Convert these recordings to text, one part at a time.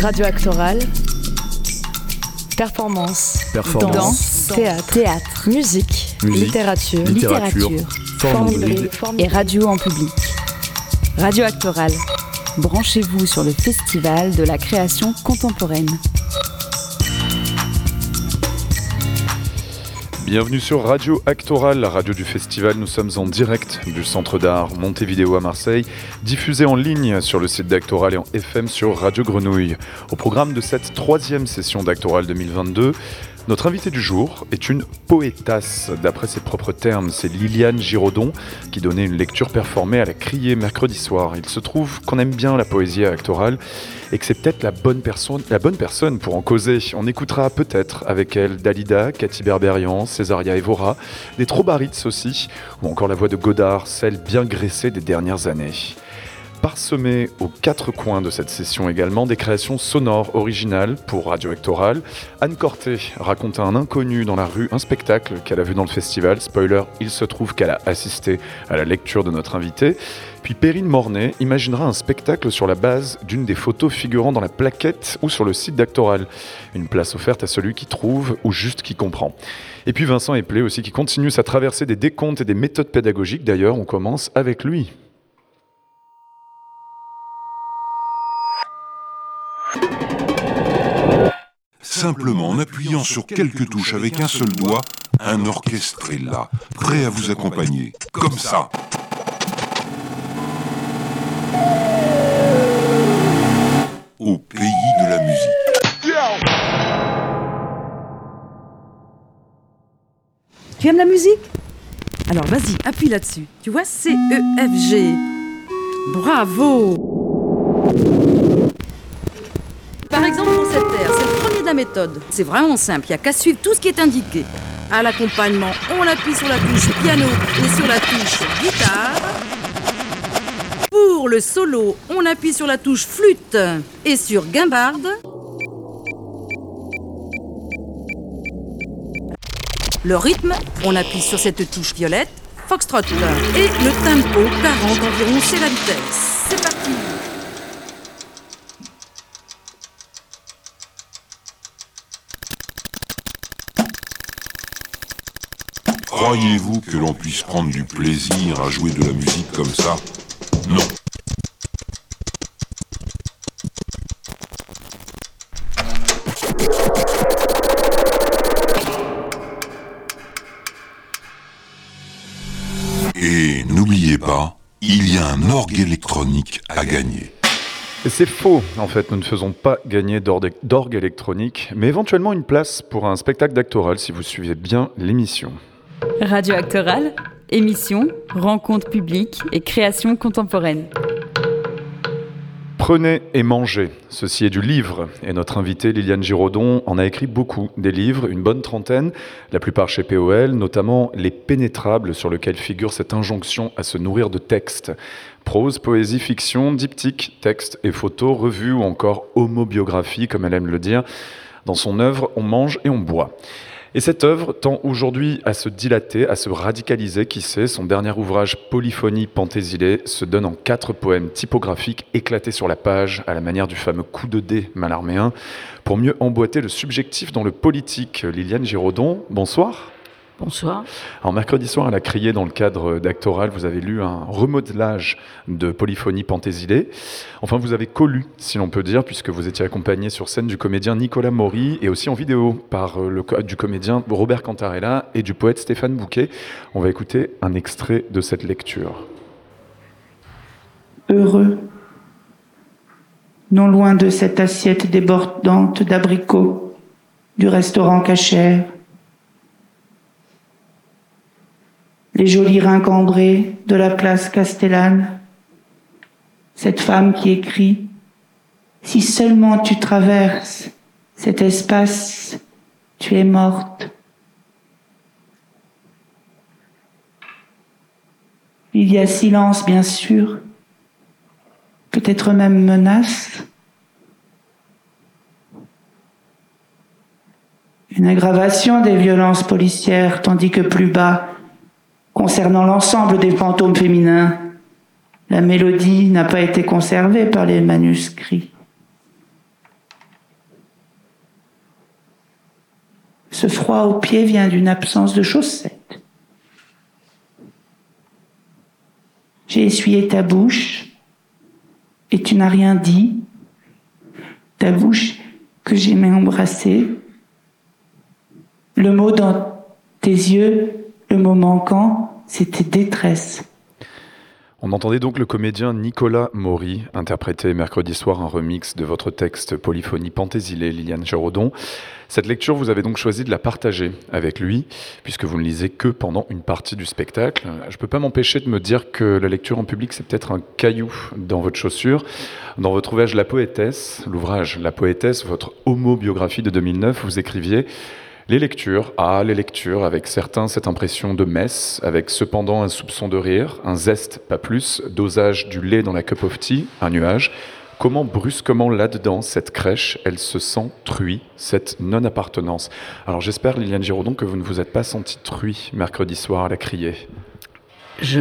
Radio Actoral. Performance. Performance. Danse. Théâtre. Théâtre, Musique. Musique. Littérature. Littérature. Forme hybride. Et radio en public. Radio Actoral. branchez-vous sur le festival de la création contemporaine. Bienvenue sur Radio Actoral, la radio du festival. Nous sommes en direct du Centre d'art Montevideo à Marseille, diffusé en ligne sur le site d'Actoral et en FM sur Radio Grenouille. Au programme de cette troisième session d'Actoral 2022, notre invité du jour est une poétasse, d'après ses propres termes. C'est Liliane Giraudon qui donnait une lecture performée à la Criée mercredi soir. Il se trouve qu'on aime bien la poésie à Actoral et que c'est peut-être la bonne personne, la bonne personne pour en causer. On écoutera peut-être avec elle Dalida, Cathy Berberian, Césaria Evora, des Trobarits aussi, ou encore la voix de Godard, celle bien graissée des dernières années. Parsemé aux quatre coins de cette session également des créations sonores originales pour Radio Hectoral. Anne Corté raconte à un inconnu dans la rue un spectacle qu'elle a vu dans le festival. Spoiler, il se trouve qu'elle a assisté à la lecture de notre invité. Puis Perrine Mornay imaginera un spectacle sur la base d'une des photos figurant dans la plaquette ou sur le site d'Actoral. Une place offerte à celui qui trouve ou juste qui comprend. Et puis Vincent Eplé aussi qui continue sa traversée des décomptes et des méthodes pédagogiques. D'ailleurs, on commence avec lui. Simplement en appuyant sur quelques touches avec un seul doigt, un orchestre est là, prêt à vous accompagner. Comme ça. Au pays de la musique. Tu aimes la musique? Alors vas-y, appuie là-dessus. Tu vois C, E, F, G. Bravo méthode. C'est vraiment simple, il n'y a qu'à suivre tout ce qui est indiqué. À l'accompagnement, on appuie sur la touche piano et sur la touche guitare. Pour le solo, on appuie sur la touche flûte et sur guimbarde. Le rythme, on appuie sur cette touche violette, foxtrot. Et le tempo, 40 environ, c'est la vitesse. C'est parti Croyez-vous que l'on puisse prendre du plaisir à jouer de la musique comme ça? Non. Et n'oubliez pas, il y a un orgue électronique à gagner. C'est faux, en fait, nous ne faisons pas gagner d'orgue électronique, mais éventuellement une place pour un spectacle d'actoral si vous suivez bien l'émission. Radio Actoral, émission, rencontre publique et création contemporaine. Prenez et mangez, ceci est du livre, et notre invitée Liliane Giraudon en a écrit beaucoup, des livres, une bonne trentaine, la plupart chez POL, notamment Les Pénétrables, sur lequel figure cette injonction à se nourrir de textes. Prose, poésie, fiction, diptyque, texte et photos, revues ou encore homobiographie, comme elle aime le dire. Dans son œuvre, on mange et on boit. Et cette œuvre tend aujourd'hui à se dilater, à se radicaliser, qui sait. Son dernier ouvrage, Polyphonie Pentésilée, se donne en quatre poèmes typographiques éclatés sur la page, à la manière du fameux coup de dé malarméen, pour mieux emboîter le subjectif dans le politique. Liliane Giraudon, bonsoir. Bonsoir. Alors mercredi soir, elle a crié dans le cadre d'Actoral, vous avez lu un remodelage de Polyphonie Pentésilée. Enfin, vous avez collu, si l'on peut dire, puisque vous étiez accompagné sur scène du comédien Nicolas Maury et aussi en vidéo par euh, le, du comédien Robert Cantarella et du poète Stéphane Bouquet. On va écouter un extrait de cette lecture. heureux, non loin de cette assiette débordante d'abricots du restaurant cachère. Les jolis reins cambrés de la place Castellane. Cette femme qui écrit Si seulement tu traverses cet espace, tu es morte. Il y a silence, bien sûr, peut-être même menace. Une aggravation des violences policières, tandis que plus bas, concernant l'ensemble des fantômes féminins, La mélodie n'a pas été conservée par les manuscrits. Ce froid au pied vient d'une absence de chaussettes. J'ai essuyé ta bouche et tu n'as rien dit. Ta bouche que j'aimais embrasser. Le mot dans tes yeux, le mot manquant, c'était détresse. On entendait donc le comédien Nicolas Maury interpréter mercredi soir un remix de votre texte Polyphonie Panthésilée, Liliane Géraudon. Cette lecture, vous avez donc choisi de la partager avec lui, puisque vous ne lisez que pendant une partie du spectacle. Je ne peux pas m'empêcher de me dire que la lecture en public, c'est peut-être un caillou dans votre chaussure. Dans votre ouvrage La Poétesse, l'ouvrage La Poétesse, votre homobiographie de 2009, vous écriviez les lectures, ah, les lectures, avec certains cette impression de messe, avec cependant un soupçon de rire, un zeste, pas plus, dosage du lait dans la cup of tea, un nuage. Comment brusquement là-dedans, cette crèche, elle se sent truie, cette non-appartenance? Alors j'espère, Liliane Giraudon, que vous ne vous êtes pas sentie truie mercredi soir à la criée. Je,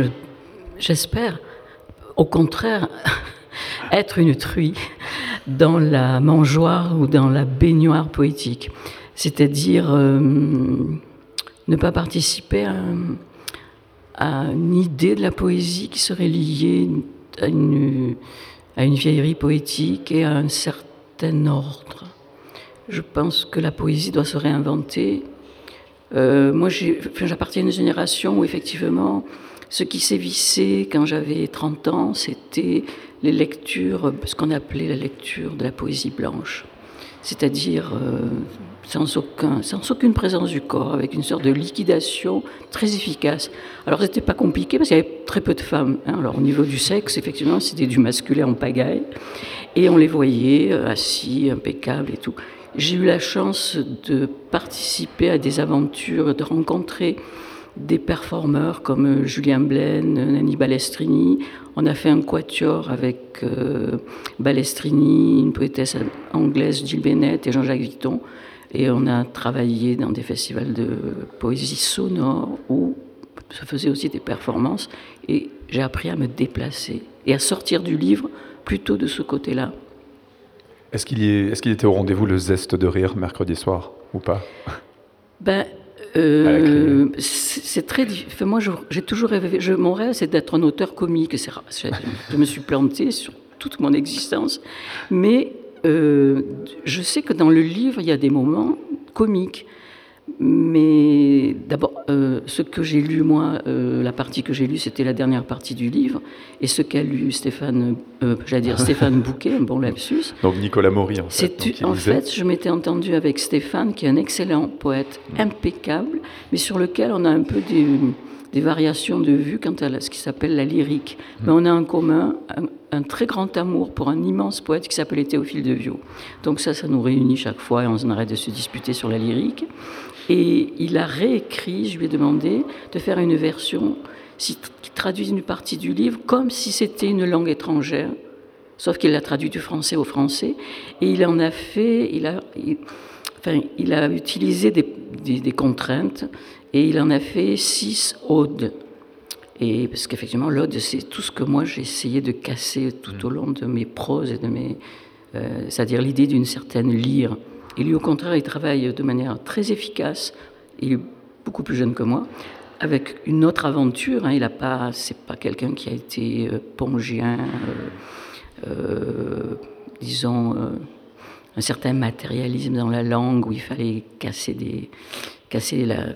j'espère, au contraire, être une truie dans la mangeoire ou dans la baignoire poétique c'est-à-dire euh, ne pas participer à, une idée de la poésie qui serait liée à une, à une vieillerie poétique et à un certain ordre. Je pense que la poésie doit se réinventer. Euh, moi, j'appartiens à une génération où effectivement, ce qui sévissait quand j'avais 30 ans, c'était les lectures, ce qu'on appelait la lecture de la poésie blanche c'est-à-dire euh, sans, aucun, sans aucune présence du corps, avec une sorte de liquidation très efficace. Alors c'était pas compliqué parce qu'il y avait très peu de femmes. Hein. Alors au niveau du sexe, effectivement, c'était du masculin en pagaille, et on les voyait euh, assis, impeccables et tout. J'ai eu la chance de participer à des aventures, de rencontrer des performeurs comme euh, Julien Blaine, Nanny Balestrini. On a fait un quatuor avec euh, Balestrini, une poétesse anglaise, Jill Bennett et Jean-Jacques Vuitton. Et on a travaillé dans des festivals de poésie sonore où se faisaient aussi des performances. Et j'ai appris à me déplacer et à sortir du livre plutôt de ce côté-là. Est-ce qu'il est, était au rendez-vous le zeste de rire mercredi soir ou pas? Ben, euh, c'est très difficile. Moi, j'ai toujours rêvé. Je, mon rêve, c'est d'être un auteur comique. Je, je me suis planté sur toute mon existence. Mais euh, je sais que dans le livre, il y a des moments comiques. Mais d'abord, euh, ce que j'ai lu, moi, euh, la partie que j'ai lue, c'était la dernière partie du livre. Et ce qu'a lu Stéphane, euh, j'allais dire Stéphane Bouquet, un bon lapsus. Donc Nicolas Maury, en fait. en fait, je m'étais entendu avec Stéphane, qui est un excellent poète, impeccable, mais sur lequel on a un peu des, des variations de vue quant à ce qui s'appelle la lyrique. Mm. Mais on a en commun un, très grand amour pour un immense poète qui s'appelait Théophile de Viau. Donc ça, ça nous réunit chaque fois et on arrête de se disputer sur la lyrique. Et il a réécrit, je lui ai demandé de faire une version qui traduise une partie du livre comme si c'était une langue étrangère, sauf qu'il l'a traduit du français au français. Et il en a fait, il a, enfin, il a utilisé des, des, contraintes et il en a fait six odes. Et parce qu'effectivement, l'ode, c'est tout ce que moi j'ai essayé de casser tout au long de mes proses et de mes, euh, c'est-à-dire l'idée d'une certaine lyre. Et lui, au contraire, il travaille de manière très efficace. Il est beaucoup plus jeune que moi, avec une autre aventure. Hein. Il n'a pas, c'est pas quelqu'un qui a été euh, pongien, euh, euh, disons, un certain matérialisme dans la langue où il fallait casser des, casser la,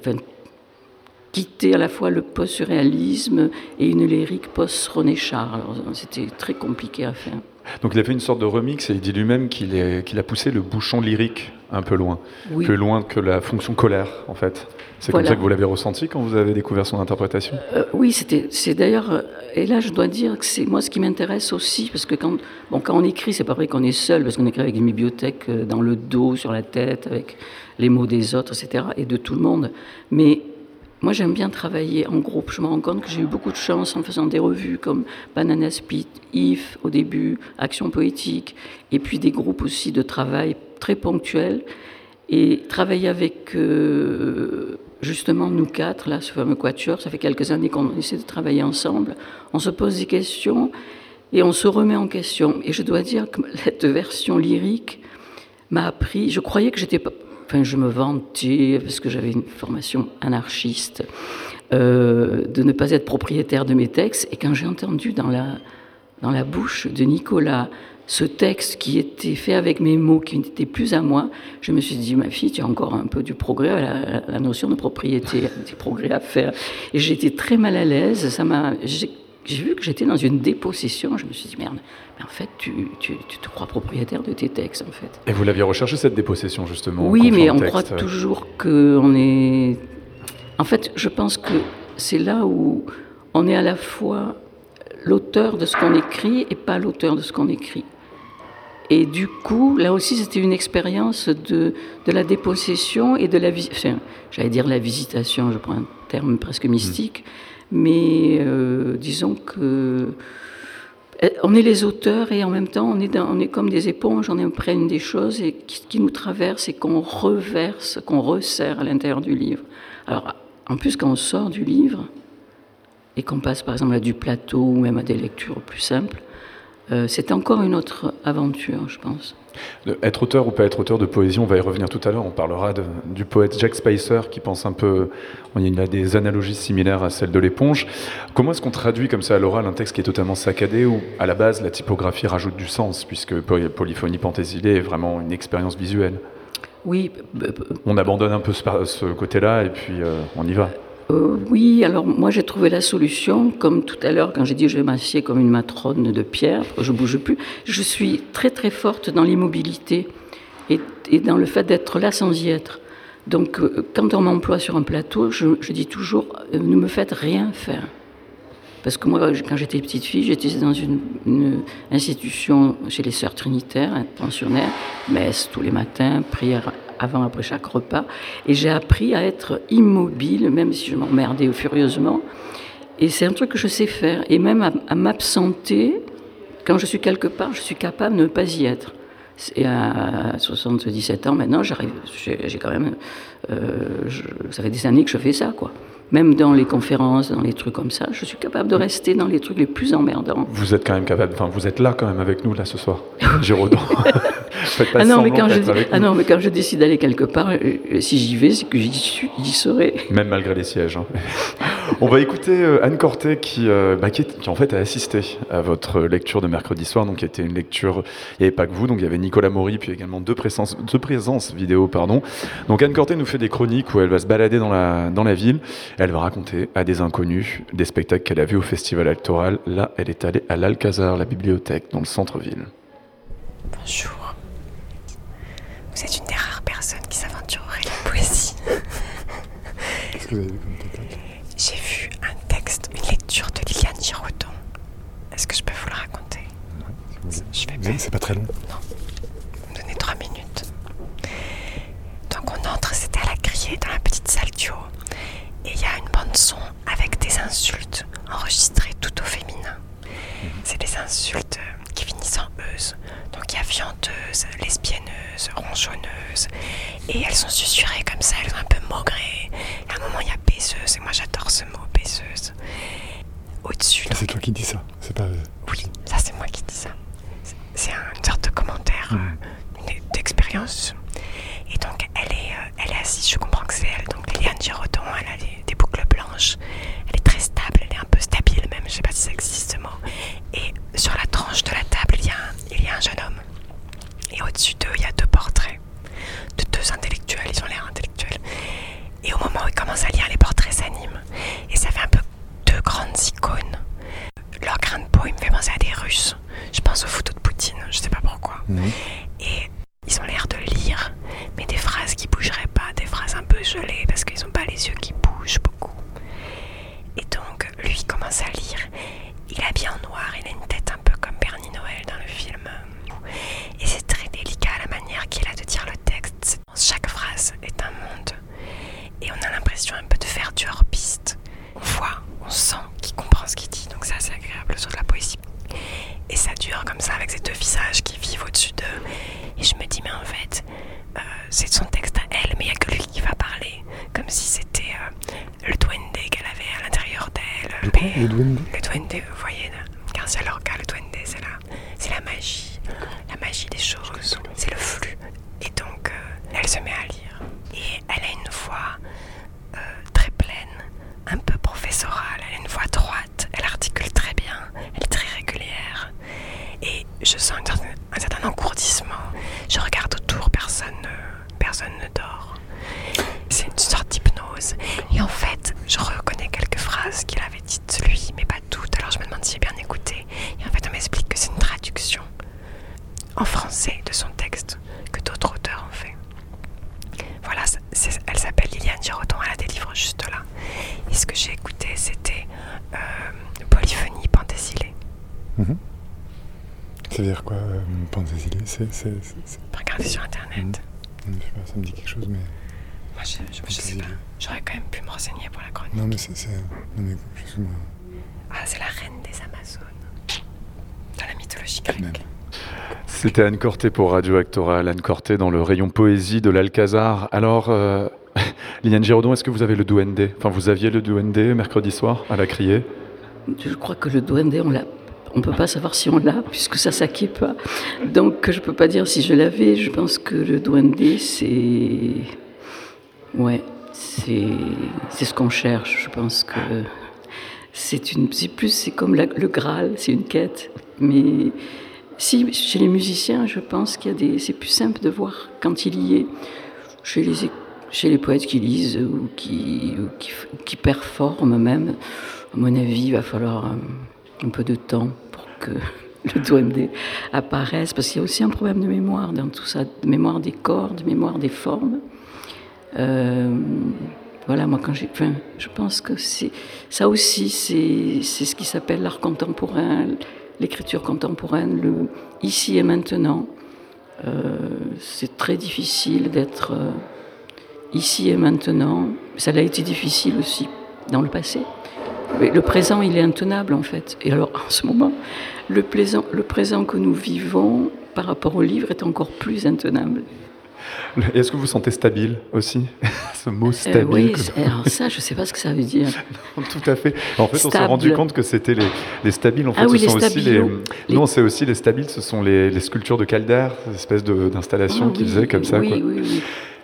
quitter à la fois le post-surréalisme et une lyrique post-René Char. C'était très compliqué à faire. Donc il a fait une sorte de remix et il dit lui-même qu'il a poussé le bouchon lyrique un peu loin, plus loin que la fonction colère en fait. C'est comme ça que vous l'avez ressenti quand vous avez découvert son interprétation? Euh, Oui, c'était, c'est d'ailleurs, euh, et là je dois dire que c'est moi ce qui m'intéresse aussi, parce que quand, bon, quand on écrit, c'est pas vrai qu'on est seul, parce qu'on écrit avec une bibliothèque euh, dans le dos, sur la tête, avec les mots des autres, etc., et de tout le monde. Mais moi, j'aime bien travailler en groupe. Je me rends compte que j'ai eu beaucoup de chance en faisant des revues comme Banana Split, If au début, Action Poétique, et puis des groupes aussi de travail très ponctuels. Et travailler avec euh, justement, nous quatre, là, ce fameux quatuor, ça fait quelques années qu'on essaie de travailler ensemble, on se pose des questions et on se remet en question. Et je dois dire que cette version lyrique m'a appris, je croyais que j'étais enfin je me vantais, parce que j'avais une formation anarchiste, euh, de ne pas être propriétaire de mes textes. Et quand j'ai entendu dans la, dans la bouche de Nicolas ce texte qui était fait avec mes mots, qui n'était plus à moi, je me suis dit, ma fille, tu as encore un peu du progrès, la, la notion de propriété, du progrès à faire. Et j'étais très mal à l'aise, ça m'a, j'ai, vu que j'étais dans une dépossession, je me suis dit, merde, mais en fait, tu, tu, tu, te crois propriétaire de tes textes, en fait. Et vous l'aviez recherché, cette dépossession, justement Oui, mais on croit toujours qu'on est en fait, je pense que c'est là où on est à la fois l'auteur de ce qu'on écrit et pas l'auteur de ce qu'on écrit. Et du coup, là aussi, c'était une expérience de, de, la dépossession et de la... Enfin, j'allais dire la visitation, je prends un terme presque mystique, mais euh, disons que... Eh, on est les auteurs et en même temps on est, dans, on est comme des éponges, on imprègne des choses et qui, qui nous traversent et qu'on reverse, qu'on resserre à l'intérieur du livre. Alors en plus, quand on sort du livre et qu'on passe par exemple à du plateau ou même à des lectures plus simples, euh, c'est encore une autre aventure, je pense. Être auteur ou pas être auteur de poésie, on va y revenir tout à l'heure. On parlera de, du poète Jack Spicer qui pense un peu. Il a des analogies similaires à celles de l'éponge. Comment est-ce qu'on traduit comme ça à l'oral un texte qui est totalement saccadé où, à la base, la typographie rajoute du sens, puisque Polyphonie Panthésilée est vraiment une expérience visuelle? Oui. On abandonne un peu ce, côté-là et puis euh, on y va. Euh, oui, alors moi j'ai trouvé la solution, comme tout à l'heure quand j'ai dit je vais m'assier comme une matrone de pierre, je bouge plus. Je suis très très forte dans l'immobilité et, dans le fait d'être là sans y être. Donc euh, quand on m'emploie sur un plateau, je, dis toujours ne me faites rien faire. Parce que moi, quand j'étais petite fille, j'étais dans une, une, institution chez les sœurs trinitaires, pensionnaires, messe tous les matins, prière avant, après chaque repas. Et j'ai appris à être immobile, même si je m'emmerdais furieusement. Et c'est un truc que je sais faire. Et même à, m'absenter, quand je suis quelque part, je suis capable de ne pas y être. Et à 77 ans maintenant, j'arrive, j'ai quand même, euh, ça fait des années que je fais ça, quoi même dans les conférences, dans les trucs comme ça, je suis capable de rester dans les trucs les plus emmerdants. Vous êtes quand même capable, enfin vous êtes là quand même avec nous là ce soir, Géraudon. ah, non, mais quand je, ah non, mais quand je décide d'aller quelque part, euh, euh, si j'y vais, c'est que j'y serai. Même malgré les sièges. Hein. On va écouter euh, Anne Cortet qui, bah, qui, qui, en fait a assisté à votre lecture de mercredi soir, donc qui était une lecture, il n'y avait pas que vous, donc il y avait Nicolas Maury, puis également deux présences, deux présences vidéo, pardon. Donc Anne Cortet nous fait des chroniques où elle va se balader dans la, dans la ville. Elle va raconter à des inconnus des spectacles qu'elle a vus au festival actoral. Là, elle est allée à l'Alcazar, la bibliothèque, dans le centre-ville. Bonjour. Vous êtes une des rares personnes qui s'aventurerait la poésie. Qu'est-ce que vous avez vu comme J'ai vu un texte, une lecture de Liliane Giraudon. Est-ce que je peux vous le raconter ouais, Je vais Mais c'est pas très long. Non. Vous me donnez trois minutes. Donc on entre, c'était à la criée dans la petite salle du haut. Et il y a une bande son avec des insultes enregistrées tout au féminin. Mhm. C'est des insultes qui finissent en euse. Donc il y a viandeuse, lesbienneuse, ronchonneuse. Et elles sont susurrées comme ça, elles sont un peu maugrées. Et à un moment, il y a baiseuse. Et moi, j'adore ce mot, baiseuse. Au-dessus. C'est toi qui dis ça, c'est pas. Personne ne dort. C'est une sorte d'hypnose. Et en fait, je reconnais quelques phrases qu'il avait dites lui, mais pas toutes. Alors je me demande si j'ai bien écouté. Et en fait, on m'explique que c'est une traduction en français de son texte que d'autres auteurs ont fait. Voilà, elle s'appelle Liliane Giraudon, elle a des livres juste là. Et ce que j'ai écouté, c'était euh, Polyphonie Penthésilée. Mhm. C'est-à-dire quoi, euh, Regardez sur internet. Pas, ça me dit quelque chose, mais. Moi, je, je- je sais pas. J'aurais quand même pu me renseigner pour la chronique. Non, mais c'est. c'est- Non, mais excuse-moi. Ah, c'est la reine des Amazones. Dans la mythologie grecque. C'était Anne Corté pour Radio Actoral. Anne Corté dans le rayon poésie de l'Alcazar. Alors, euh, Liliane Giraudon, est-ce que vous avez le duende? Enfin, vous aviez le duende mercredi soir à la criée? Je crois que le duende, on l'a. On ne peut pas savoir si on l'a, puisque ça s'acquiert pas. Donc, je ne peux pas dire si je l'avais. Je pense que le duende, c'est. Ouais, c'est ce qu'on cherche. Je pense que c'est une. Plus, c'est comme le Graal, c'est une quête. Mais si, chez les musiciens, je pense qu'il y a des. C'est plus simple de voir quand il y est. Chez les, chez les poètes qui lisent ou qui, qui, qui performent même, à mon avis, il va falloir un, un peu de temps que le duende apparaisse, parce qu'il y a aussi un problème de mémoire dans tout ça, de mémoire des corps, de mémoire des formes. Euh, voilà, moi, quand j'ai. Enfin, je pense que c'est. Ça aussi, c'est c'est ce qui s'appelle l'art contemporain, l'écriture contemporaine, le ici et maintenant. Euh, c'est très difficile d'être euh, ici et maintenant. Ça l'a été difficile aussi dans le passé. Mais le présent, il est intenable en fait. Et alors, en ce moment, le, plaisant- le présent que nous vivons par rapport au livre est encore plus intenable. Est-ce que vous vous sentez stable aussi Ce mot Euh, stable. oui, alors ça, je ne sais pas ce que ça veut dire. Tout à fait. En fait, on s'est rendu compte que c'était les, les stabiles. En fait, Ah oui, ce les sont aussi les. Les- Non, c'est aussi les stabiles. Ce sont les, les sculptures de Calder, cette espèce d'installation Ah qu'ils oui, faisaient comme ça. Oui, quoi. oui, oui.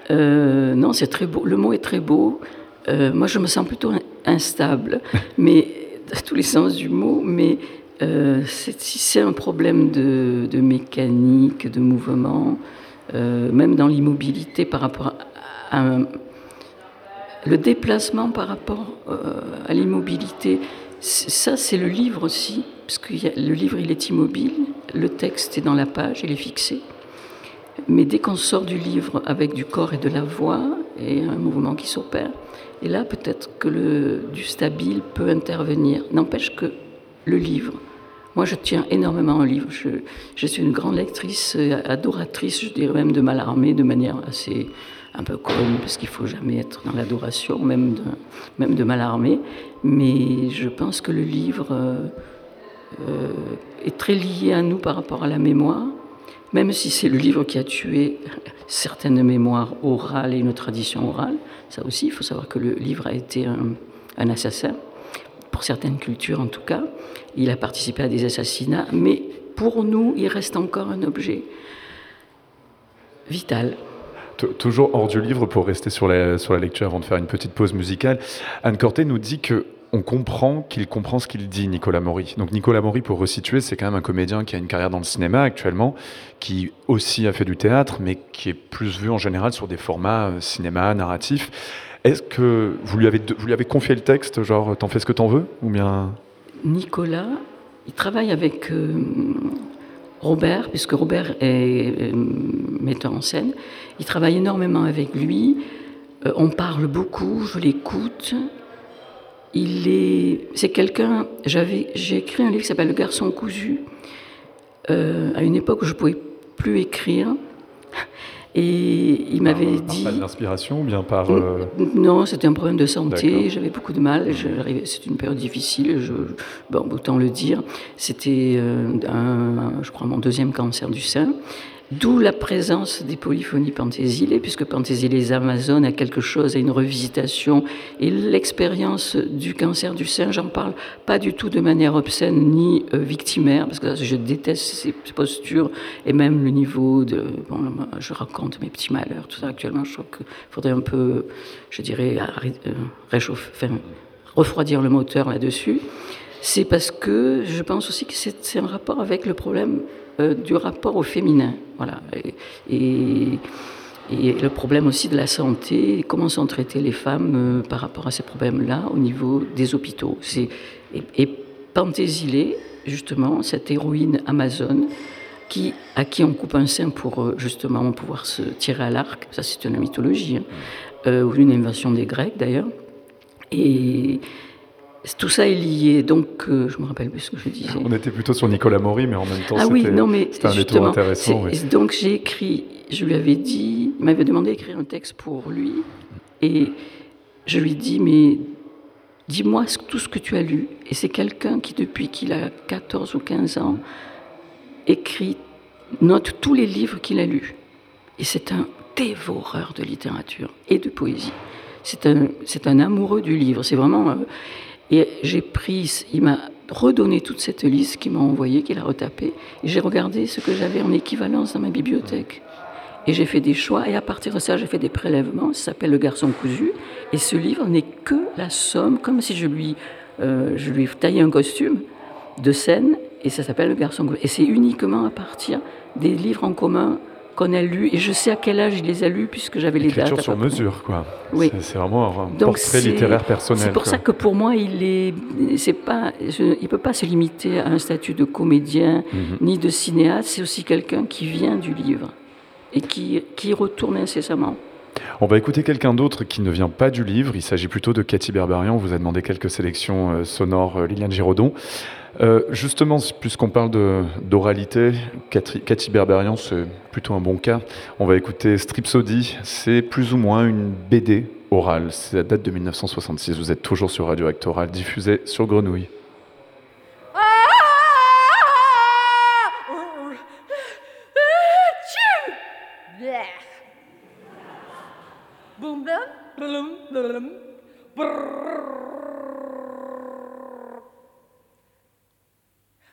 Euh, non, c'est très beau. Le mot est très beau. Euh, moi, je me sens plutôt in- instable, mais dans tous les sens du mot. Mais euh, si c'est un problème de, de mécanique, de mouvement, euh, même dans l'immobilité par rapport à, à un- le déplacement par rapport euh, à l'immobilité, ça c'est le livre aussi, parce que le livre il est immobile, le texte est dans la page, il est fixé. Mais dès qu'on sort du livre avec du corps et de la voix et un mouvement qui s'opère, et là peut-être que le, du stabile peut intervenir. N'empêche que le livre, moi je tiens énormément au livre. Je, suis une grande lectrice, euh, adoratrice, je dirais même de Mallarmé, de manière assez un peu conne, parce qu'il faut jamais être dans l'adoration, même de, même. Mais je pense que le livre euh, euh, est très lié à nous par rapport à la mémoire même si c'est le livre qui a tué certaines mémoires orales et une tradition orale, ça aussi, il faut savoir que le livre a été un, assassin, pour certaines cultures en tout cas. Il a participé à des assassinats, mais pour nous, il reste encore un objet vital. Toujours hors du livre pour rester sur la, sur la lecture avant de faire une petite pause musicale. Anne Corté nous dit que on comprend qu'il comprend ce qu'il dit, Nicolas Maury. Donc Nicolas Maury, pour resituer, c'est quand même un comédien qui a une carrière dans le cinéma actuellement, qui aussi a fait du théâtre, mais qui est plus vu en général sur des formats euh, cinéma, narratifs. Est-ce que vous lui, avez, confié le texte, genre t'en fais ce que t'en veux Ou bien... Nicolas, il travaille avec euh, Robert, puisque Robert est euh, metteur en scène. Il travaille énormément avec lui. On parle beaucoup, je l'écoute. Il est, c'est quelqu'un. J'avais, j'ai écrit un livre qui s'appelle Le garçon cousu euh, à une époque où je pouvais plus écrire. Et il m'avait par, dit. Pas de l'inspiration ou bien par... euh, Non, c'était un problème de santé. D'accord. J'avais beaucoup de mal. j'arrivais- C'était une période difficile. Je, bon, autant le dire. C'était, euh, un- je crois, mon deuxième cancer du sein. D'où la présence des polyphonies penthésilées, puisque penthésilées Amazones a quelque chose, a une revisitation. Et l'expérience du cancer du sein, j'en parle pas du tout de manière obscène ni euh, victimaire, parce que je déteste ces postures et même le niveau de. Bon, je raconte mes petits malheurs, tout ça actuellement. Je trouve qu'il faudrait un peu, je dirais, euh, réchauffer, refroidir le moteur là-dessus. C'est parce que je pense aussi que c'est un rapport avec le problème euh, du rapport au féminin. Voilà. Et, le problème aussi de la santé, comment sont traitées les femmes euh, par rapport à ces problèmes-là au niveau des hôpitaux. Et, et justement, cette héroïne amazone, qui, à qui on coupe un sein pour euh, justement pouvoir se tirer à l'arc, ça c'est une mythologie, hein, ou une invention des Grecs d'ailleurs. Et tout ça est lié, donc euh, je me rappelle plus ce que je disais. On était plutôt sur Nicolas Maury, mais en même temps, ah oui, non, mais c'était un détour intéressant. Donc j'ai écrit, je lui avais dit, il m'avait demandé d'écrire un texte pour lui, et je lui dis, mais dis-moi tout ce que tu as lu. Et c'est quelqu'un qui, depuis qu'il a 14 ou 15 ans, écrit, note tous les livres qu'il a lus. Et c'est un dévoreur de littérature et de poésie. C'est un, c'est un amoureux du livre. C'est vraiment. Euh, et j'ai pris, il m'a redonné toute cette liste qu'il m'a envoyée, qu'il a retapée. Et j'ai regardé ce que j'avais en équivalence dans ma bibliothèque. Et j'ai fait des choix, et à partir de ça, j'ai fait des prélèvements. Ça s'appelle Le garçon cousu. Et ce livre n'est que la somme, comme si je lui, euh, je lui taillais un costume de scène, et ça s'appelle Le garçon cousu. Et c'est uniquement à partir des livres en commun qu'on a lu, et je sais à quel âge il les a lus puisque j'avais les dates. sur mesure, quoi. Oui. C'est vraiment un portrait littéraire personnel. C'est pour ça que pour moi, il est, c'est pas, il peut pas se limiter à un statut de comédien mhm. ni de cinéaste. C'est aussi quelqu'un qui vient du livre et qui, qui retourne incessamment. On va écouter quelqu'un d'autre qui ne vient pas du livre. Il s'agit plutôt de Cathy Berberian. On vous a demandé quelques sélections euh, sonores, euh, Liliane Giraudon. Euh, justement, puisqu'on parle d'oralité, Cathy Berberian, c'est plutôt un bon cas. On va écouter Stripsody. C'est plus ou moins une BD orale. C'est la date de 1966. Vous êtes toujours sur Radio Actoral, diffusée sur Grenouille.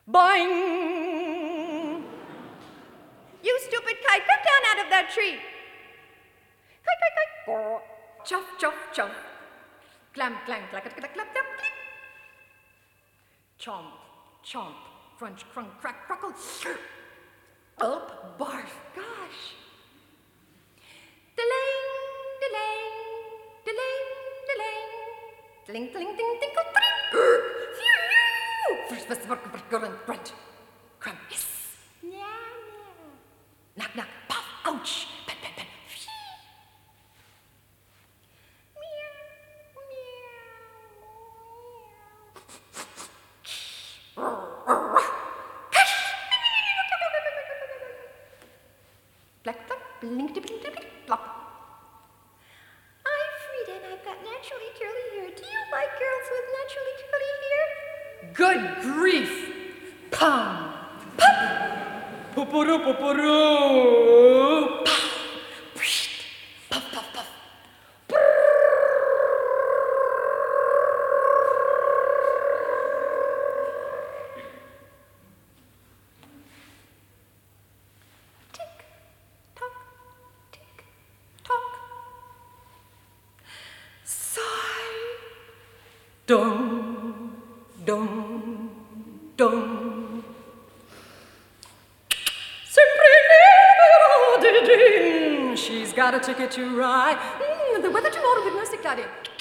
Boing! You stupid kite, come down out of that tree. Kite, kite, kite. Chuff, chuff, chuff. Clam, clang, clack, clack, clack, clack, clack. Chomp, chomp, crunch, crunk, crack, crackle. Up, barf, gosh. Delang, delang, delang, delang. Tling, tling, ting, tinkle, tring. First, Crunch, crunch, crunch.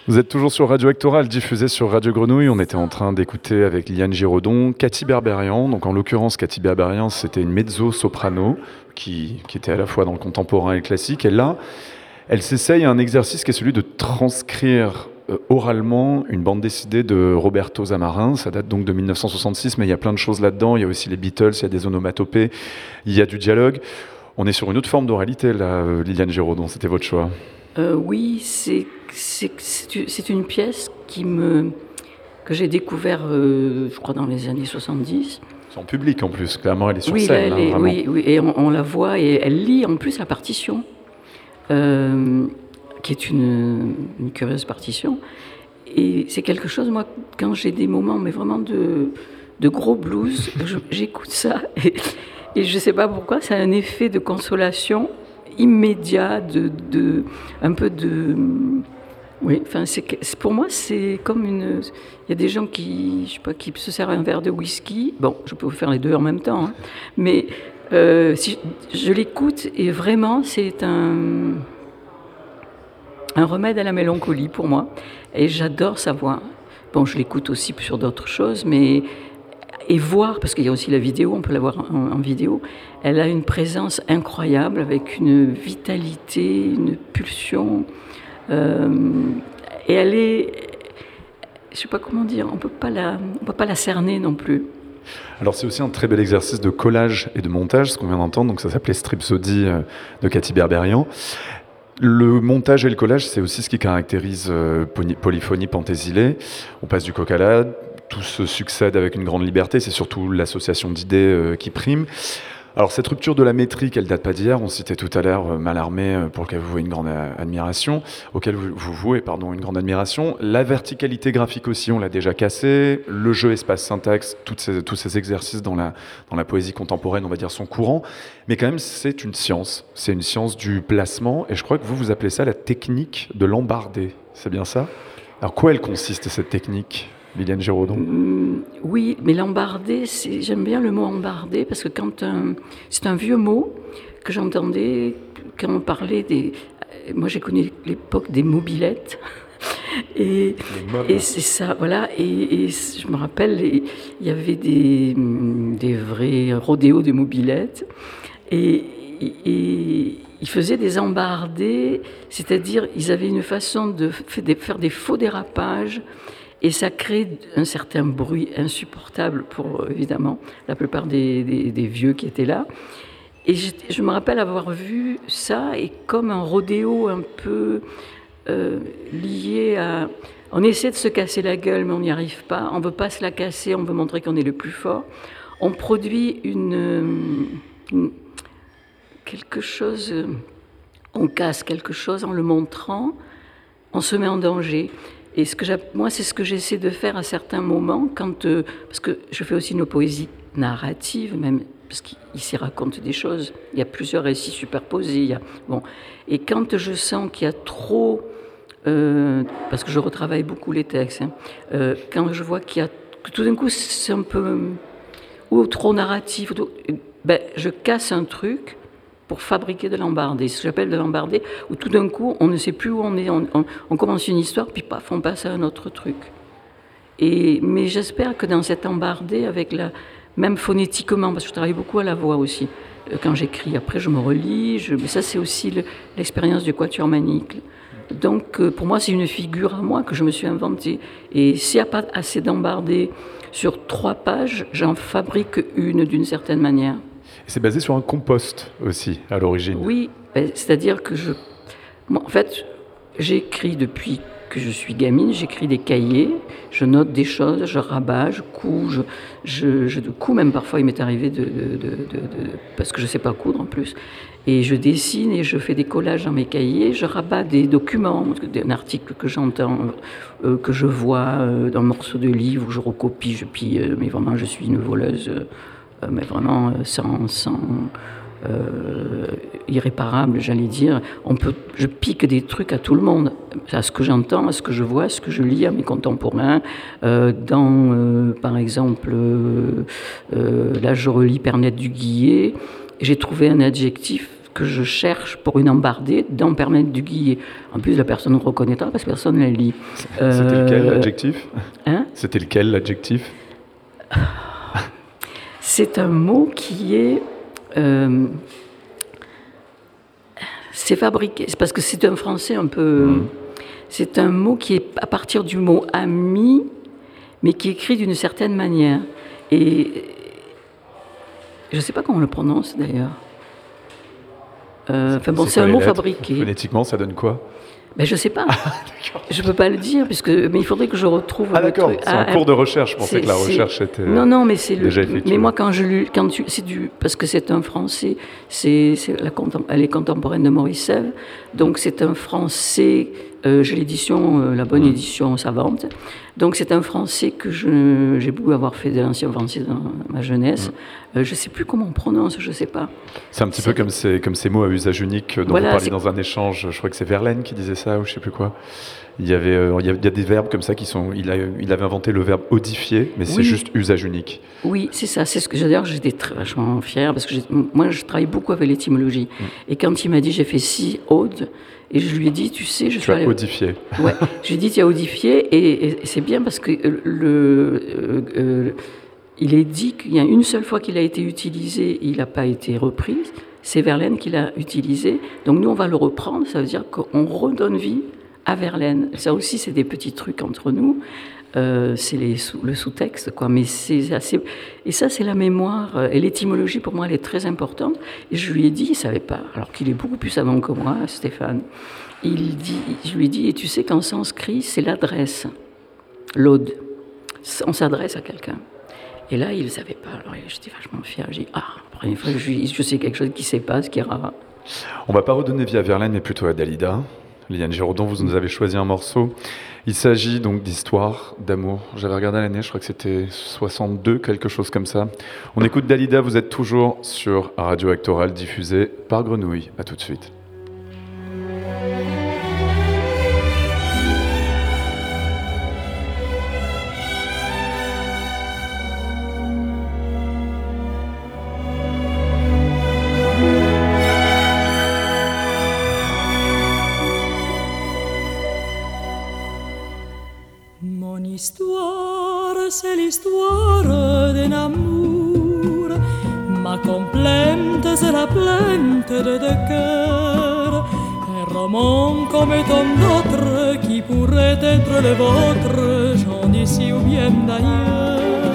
Vous êtes toujours sur Radio Actoral, diffusé sur Radio Grenouille. On était en train d'écouter avec Liane Giraudon, Cathy Berberian. Donc en l'occurrence, Cathy Berberian, c'était une mezzo-soprano qui, qui, était à la fois dans le contemporain et le classique. Et là, elle s'essaye à un exercice qui est celui de transcrire euh, oralement une bande dessinée de Roberto Zamarin. Ça date donc de 1966, mais il y a plein de choses là-dedans. Il y a aussi les Beatles, il y a des onomatopées, il y a du dialogue. On est sur une autre forme d'oralité, là, euh, Liliane Giraudon. C'était votre choix euh, Oui, c'est une pièce qui me, que j'ai découvert, euh, je crois, dans les années 70. C'est en public en plus, clairement, elle est sur oui, scène. là, hein, elle est- vraiment. oui, oui, et on, on la voit et elle lit en plus la partition, euh, qui est une, une curieuse partition. Et c'est quelque chose, moi, quand j'ai des moments, mais vraiment de, de gros blues, j'écoute ça et, et je ne sais pas pourquoi, a un effet de consolation immédiat, de, de un peu de. Oui, enfin, c'est c'est- pour moi, c'est comme une. Il y a des gens qui, je sais pas, qui se servent un verre de whisky. Bon, je peux faire les deux en même temps, hein. mais euh, si je, je l'écoute et vraiment, c'est un un remède à la mélancolie pour moi. Et j'adore sa voix. Bon, je l'écoute aussi sur d'autres choses, mais et voir, parce qu'il y a aussi la vidéo, on peut la voir en, vidéo, elle a une présence incroyable avec une vitalité, une pulsion. euh, et elle est, je sais pas comment dire, on peut pas peut pas la cerner non plus. Alors c'est aussi un très bel exercice de collage et de montage, ce qu'on vient d'entendre, donc ça s'appelait Stripsody euh, de Cathy Berberian. Le montage et le collage, c'est aussi ce qui caractérise euh, Polyphonie Panthésilée. On passe du coq à l'âne, tout se succède avec une grande liberté, c'est surtout l'association d'idées euh, qui prime. Alors cette rupture de la métrique, elle date pas d'hier, on citait tout à l'heure euh, Mallarmé euh, pour lequel vous vouez une grande admiration, auquel vous, vouez pardon, une grande admiration. La verticalité graphique aussi, on l'a déjà cassée. Le jeu espace-syntaxe, toutes ces- tous ces exercices dans la, dans la poésie contemporaine, on va dire, sont courants. Mais quand même, c'est une science. C'est une science du placement. Et je crois que vous, vous appelez ça la technique de l'embardé. C'est bien ça? Alors, quoi elle consiste, cette technique, Liliane Giraudon Mm, Oui, mais l'embardé, j'aime bien le mot embardé parce que quand c'est un vieux mot que j'entendais quand on parlait des. Moi, j'ai connu l'époque des mobilettes. Et, et c'est ça, voilà. Et, je me rappelle, il y avait des, mm, des vrais rodéos de mobilettes. Et, et ils faisaient des embardés, c'est-à-dire ils avaient une façon de fa- de faire des faux dérapages. Et ça crée un certain bruit insupportable pour, euh, évidemment, la plupart des, vieux qui étaient là. Et je, me rappelle avoir vu ça, et comme un rodéo un peu euh, lié à... On essaie de se casser la gueule, mais on n'y arrive pas. On ne veut pas se la casser, on veut montrer qu'on est le plus fort. On produit une, euh, quelque chose, on casse quelque chose en le montrant, on se met en danger. Et ce que moi, c'est ce que j'essaie de faire à certains moments, quand, euh, parce que je fais aussi une poésie narrative, même parce qu'il il s'y raconte des choses. Il y a plusieurs récits superposés. bon. Et quand je sens qu'il y a trop, euh, parce que je retravaille beaucoup les textes, hein, euh, quand je vois qu'il y a, que tout d'un coup c'est un peu, ou trop narratif, ben, je casse un truc pour fabriquer de l'embardé. Ce que j'appelle de l'embardé, où tout d'un coup, on ne sait plus où on est. On, commence une histoire, puis paf, on passe à un autre truc. Et, mais j'espère que dans cet embardé, avec la, même phonétiquement, parce que je travaille beaucoup à la voix aussi, euh, quand j'écris. Après, je me relis. Mais ça, c'est aussi le- l'expérience du quatuor manique. Donc, euh, pour moi, c'est une figure à moi que je me suis inventée. Et s'il n'y a pas assez d'embardé sur trois pages, j'en fabrique une d'une certaine manière. C'est basé sur un compost aussi, à l'origine. Oui, c'est-à-dire que je. Moi, en fait, j'écris depuis que je suis gamine, j'écris des cahiers, je note des choses, je rabats, je couds, je, je, je couds même parfois, il m'est arrivé de, de- de- parce que je ne sais pas coudre en plus. Et je dessine et je fais des collages dans mes cahiers, je rabats des documents, un article que j'entends, euh, que je vois euh, dans un morceau de livre, je recopie, je pille, euh, mais vraiment je suis une voleuse, euh, mais vraiment euh, sans, sans euh, irréparable, j'allais dire. On peut, je pique des trucs à tout le monde, à ce que j'entends, à ce que je vois, à ce que je lis à mes contemporains. Euh, dans, euh, par exemple, euh, euh, là je relis Pernette du Guillet, j'ai trouvé un adjectif que je cherche pour une embardée dans Pernette du Guillet. En plus, la personne ne reconnaîtra parce que personne ne la lit. C'était lequel Euh, l'adjectif? Hein? C'était lequel l'adjectif? C'est un mot qui est. euh, c'est fabriqué. C'est parce que c'est un français un peu. C'est un mot qui est à partir du mot ami, mais qui est écrit d'une certaine manière. Et je ne sais pas comment on le prononce d'ailleurs. Euh, enfin bon, c'est un mot lettres fabriqué. Phonétiquement, ça donne quoi? Ben, je sais pas. je peux pas le dire, puisque, mais il faudrait que je retrouve. Ah d'accord, c'est en Ah, cours de recherche. Je pensais que la recherche était Non, non, mais c'est le. Mais moi, quand je lu, quand tu, c'est du, parce que c'est un français, c'est, c'est la elle est contemporaine de Maurice Sèvres, donc c'est un français. Euh, j'ai l'édition, euh, la bonne Mmh. édition savante. Donc c'est un français que j'ai beau avoir fait de l'ancien français dans ma jeunesse. Mmh. Euh, je sais plus comment on prononce, je sais pas. C'est un petit peu comme ces, comme ces mots à usage unique dont Voilà, vous parliez dans un échange. Je crois que c'est Verlaine qui disait ça ou je sais plus quoi. Il y avait, il y a, des verbes comme ça qui sont. Il, a, il avait inventé le verbe odifier, mais c'est juste usage unique. Oui, c'est ça. C'est ce que d'ailleurs j'étais très vachement fière parce que moi je travaille beaucoup avec l'étymologie. Mm. Et quand il m'a dit j'ai fait six odes et je lui ai dit tu sais je Tu suis as allée- odifié. Ouais, je lui ai dit tu as odifié et, et c'est bien parce que le euh, euh, il est dit qu'il y a une seule fois qu'il a été utilisé, il n'a pas été repris. C'est Verlaine qui l'a utilisé. Donc nous on va le reprendre. Ça veut dire qu'on redonne vie à Verlaine. Ça aussi c'est des petits trucs entre nous. Euh, c'est le sous-texte, quoi. Mais c'est assez. Et ça, c'est la mémoire. euh, Et l'étymologie, pour moi, elle est très importante. Et je lui ai dit, il savait pas, alors qu'il est beaucoup plus savant que moi, Stéphane. Il dit, je lui ai dit, et tu sais qu'en sanskrit, c'est l'adresse, l'ode. On s'adresse à quelqu'un. Et là, il ne savait pas. Alors, j'étais vachement fière. J'ai dit, ah, première fois je sais quelque chose qui ne sait pas, ce qui est rare. On va pas redonner vie à Verlaine, mais plutôt à Dalida. Liliane Giraudon, vous nous avez choisi un morceau. Il s'agit donc d'histoire, d'amour. J'avais regardé l'année, je crois que c'était 62, quelque chose comme ça. On écoute Dalida, vous êtes toujours sur Radio Actoral, diffusé par Grenouille. À tout de suite. Ma complainte, c'est la plainte de deux cœurs. Un roman comme tant d'autres qui pourrait être le vôtre, j'en d'ici ou bien d'ailleurs.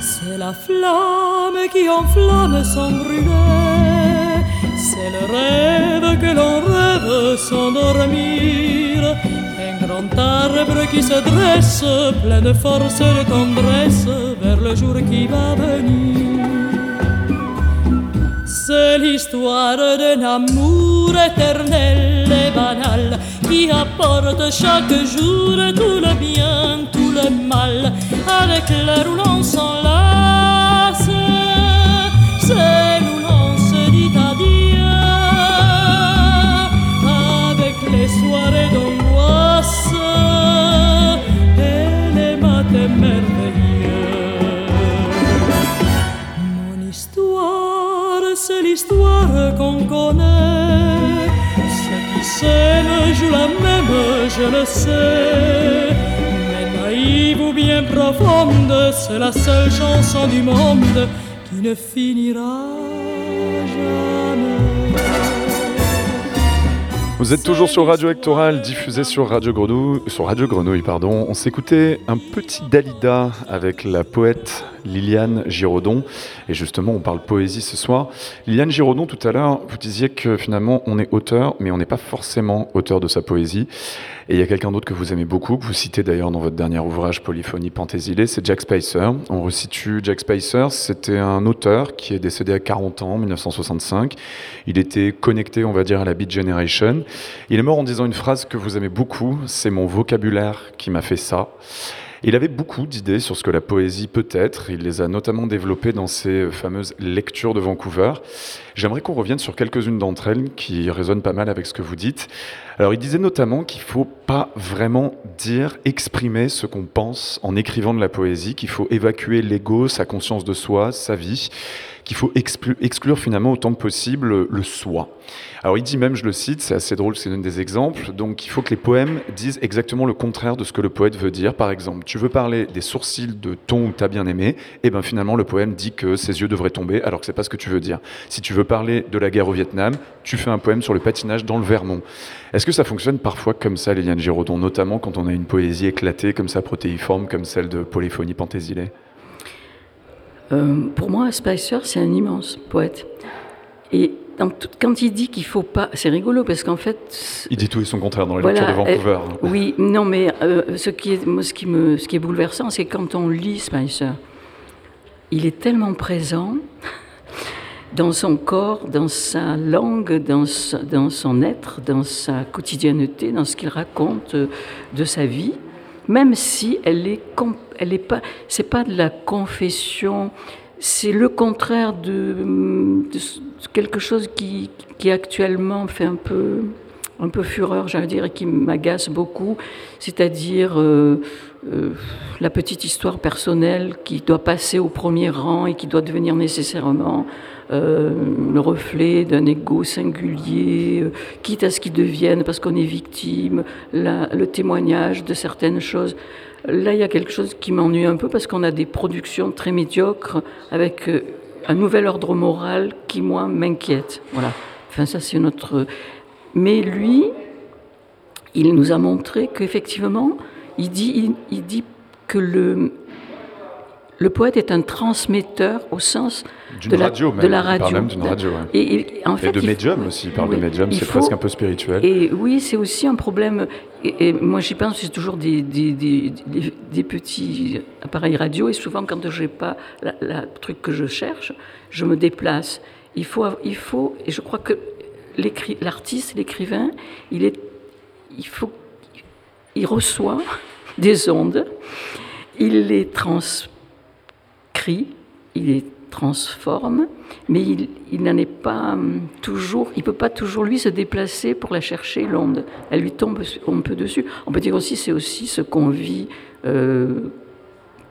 C'est la flamme qui enflamme sans brûler. C'est le rêve que l'on rêve sans dormir. Grand arbre qui se dresse, plein de force et de tendresse, vers le jour qui va venir. C'est l'histoire d'un amour éternel et banal qui apporte chaque jour tout le bien, tout le mal, avec l'heure où l'on s'enlace. C'est je le sais. Mais naïve ou bien profonde, c'est la seule chanson du monde qui ne finira Vous êtes toujours sur Radio Actoral, diffusé sur Radio Grenouille. Sur Radio Grenouille pardon. On s'écoutait un petit Dalida avec la poète Liliane Giraudon. Et justement, on parle poésie ce soir. Liliane Giraudon, tout à l'heure, vous disiez que finalement, on est auteur, mais on n'est pas forcément auteur de sa poésie. Et il y a quelqu'un d'autre que vous aimez beaucoup, que vous citez d'ailleurs dans votre dernier ouvrage Polyphonie Panthésilée, c'est Jack Spicer. On resitue Jack Spicer, c'était un auteur qui est décédé à 40 ans, en 1965. Il était connecté, on va dire, à la Beat Generation. Il est mort en disant une phrase que vous aimez beaucoup, c'est mon vocabulaire qui m'a fait ça. Il avait beaucoup d'idées sur ce que la poésie peut être. Il les a notamment développées dans ses fameuses lectures de Vancouver. J'aimerais qu'on revienne sur quelques-unes d'entre elles qui résonnent pas mal avec ce que vous dites. Alors, il disait notamment qu'il faut pas vraiment dire, exprimer ce qu'on pense en écrivant de la poésie, qu'il faut évacuer l'ego, sa conscience de soi, sa vie, qu'il faut exclu- exclure finalement autant que possible le soi. Alors il dit même, je le cite, c'est assez drôle, c'est l'un des exemples, donc il faut que les poèmes disent exactement le contraire de ce que le poète veut dire. Par exemple, tu veux parler des sourcils de ton ou ta bien-aimé, et ben finalement le poème dit que ses yeux devraient tomber alors que c'est pas ce que tu veux dire. Si tu veux parler de la guerre au Vietnam, tu fais un poème sur le patinage dans le Vermont. Est-ce que ça fonctionne parfois comme ça, Liliane Giraudon, notamment quand on a une poésie éclatée comme ça, protéiforme, comme celle de Polyphonie Panthésilée? Euh, pour moi, Spicer, c'est un immense poète. Et dans tout, quand il dit qu'il faut pas, c'est rigolo parce qu'en fait, Il dit tout et son contraire dans les Voilà, lectures de Vancouver. euh, oui, non, mais euh, ce, qui est, moi, ce, qui me, ce qui est bouleversant, c'est quand on lit Spicer, il est tellement présent dans son corps, dans sa langue, dans, sa- dans son être, dans sa quotidienneté, dans ce qu'il raconte de sa vie, même si elle est, elle est pas, c'est pas de la confession, c'est le contraire de quelque chose qui, qui actuellement fait un peu, un peu fureur, j'allais dire, et qui m'agace beaucoup, c'est-à-dire euh, euh, la petite histoire personnelle qui doit passer au premier rang et qui doit devenir nécessairement euh, le reflet d'un ego singulier, euh, quitte à ce qu'il devienne, parce qu'on est victime, le témoignage de certaines choses. Là, il y a quelque chose qui m'ennuie un peu parce qu'on a des productions très médiocres avec euh, un nouvel ordre moral qui, moi, m'inquiète. Voilà. Enfin, ça, c'est notre. Mais lui, il nous a montré qu'effectivement, il dit, il dit que le, le poète est un transmetteur au sens de la, radio, même. de la Il parle radio. même d'une radio, ouais. Et, et- en Et fait, de médium aussi, il parle de médium, c'est presque un peu spirituel. Et oui, c'est aussi un problème. Et, et moi, j'y pense, c'est toujours des, des, des, des- des petits appareils radio. Et souvent, quand je n'ai pas la truc que je cherche, je me déplace. Il faut, il faut et je crois que l'artiste, l'écrivain, il est, il faut, il reçoit des ondes, il les transcrit, il les transforme, mais il, il n'en est pas hum, toujours, il peut pas toujours lui se déplacer pour la chercher l'onde. Elle lui tombe un peu dessus. On peut dire aussi c'est aussi ce qu'on vit euh,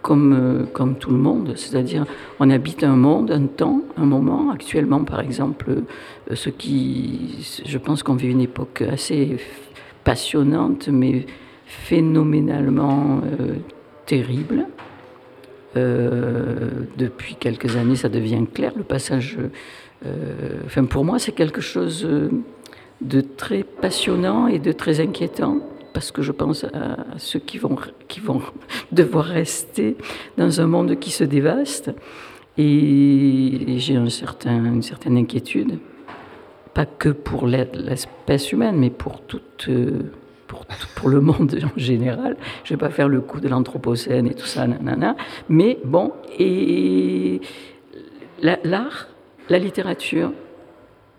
comme euh, comme tout le monde, c'est-à-dire on habite un monde, un temps, un moment. Actuellement, par exemple, euh, ce qui, je pense qu'on vit une époque assez passionnante, mais phénoménalement terrible. Euh, depuis quelques années, ça devient clair. Le passage, euh, enfin pour moi, c'est quelque chose euh, de très passionnant et de très inquiétant parce que je pense à, ceux qui vont, qui vont devoir rester dans un monde qui se dévaste. Et, j'ai un certain, une certaine inquiétude, pas que pour l'e- l'espèce humaine, mais pour toute. Pour, le monde en général. Je ne vais pas faire le coup de l'anthropocène et tout ça, nanana. Mais bon, et la- l'art, la littérature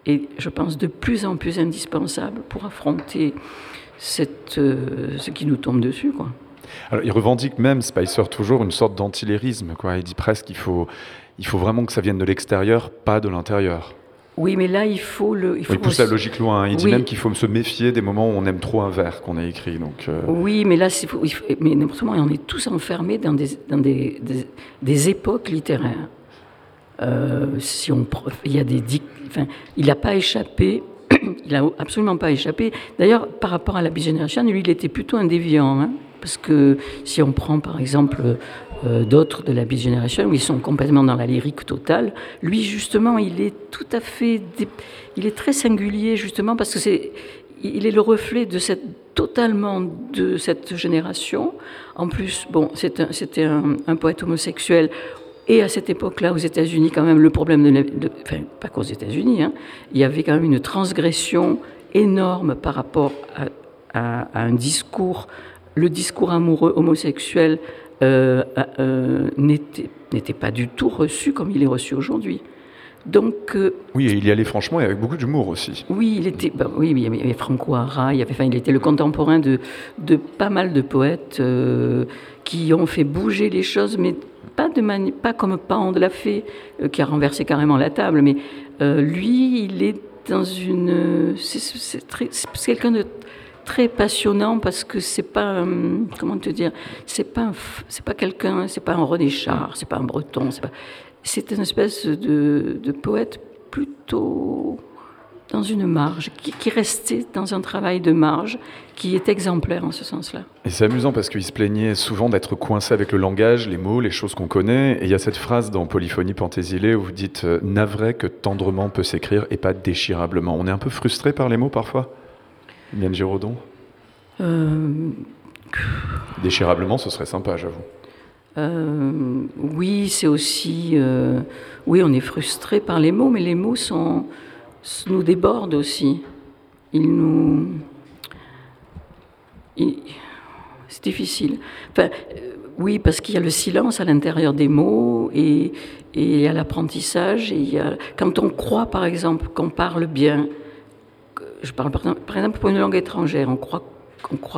est, je pense, de plus en plus indispensable pour affronter cette, euh, ce qui nous tombe dessus. Quoi. Alors, il revendique même, Spicer, toujours une sorte d'antilérisme. Il dit presque qu'il faut, il faut vraiment que ça vienne de l'extérieur, pas de l'intérieur. Oui, mais là, il faut le. Il, faut pousse la logique loin. Il dit même qu'il faut se méfier des moments où on aime trop un vers qu'on a écrit. Donc, euh, Oui, mais là, c'est il faut- mais n'importe comment, on est tous enfermés dans des, dans des, des, des époques littéraires. Euh, si on, il y a des, enfin, il n'a pas échappé. il n'a absolument pas échappé. D'ailleurs, par rapport à la Generation, lui, il était plutôt un déviant. hein, parce que si on prend par exemple euh, d'autres de la Beat Generation, où ils sont complètement dans la lyrique totale, lui justement, il est tout à fait, dé- il est très singulier justement parce que c'est, il est le reflet de cette totalement de cette génération. En plus, bon, c'était un, un poète homosexuel. Et à cette époque-là, aux États-Unis, quand même, le problème de, enfin, pas qu'aux États-Unis, hein, il y avait quand même une transgression énorme par rapport à un discours. Le discours amoureux homosexuel euh, euh, n'était pas du tout reçu comme il est reçu aujourd'hui. Donc, euh, Oui, et il y allait franchement et avec beaucoup d'humour aussi. oui, il était, bah oui, il y avait- Franco Harra, il, avait, enfin, il était le contemporain de, de pas mal de poètes euh, qui ont fait bouger les choses, mais pas, de mani- pas comme Pan de la euh, qui a renversé carrément la table, mais lui, il est dans une. C'est quelqu'un de très passionnant parce que c'est pas un- comment te dire c'est pas c'est pas quelqu'un c'est pas un René Char c'est pas un Breton c'est pas c'est une espèce de, poète plutôt dans une marge, qui, restait dans un travail de marge, qui est exemplaire en ce sens-là. Et c'est amusant parce qu'il se plaignait souvent d'être coincé avec le langage, les mots, les choses qu'on connaît. Et il y a cette phrase dans Polyphonie Panthésilée où vous dites euh, Navré que tendrement peut s'écrire et pas déchirablement. On est un peu frustré par les mots parfois? Yann Giraudon Euh, Déchirablement, ce serait sympa, j'avoue. euh, oui, c'est aussi... euh, oui, on est frustré par les mots, mais les mots sont, nous déborde aussi. Il nous. C'est difficile. Enfin, euh, oui, parce qu'il y a le silence à l'intérieur des mots et, et il y a l'apprentissage. Et il y a... Quand on croit, par exemple, qu'on parle bien, je parle par exemple pour une langue étrangère, on croit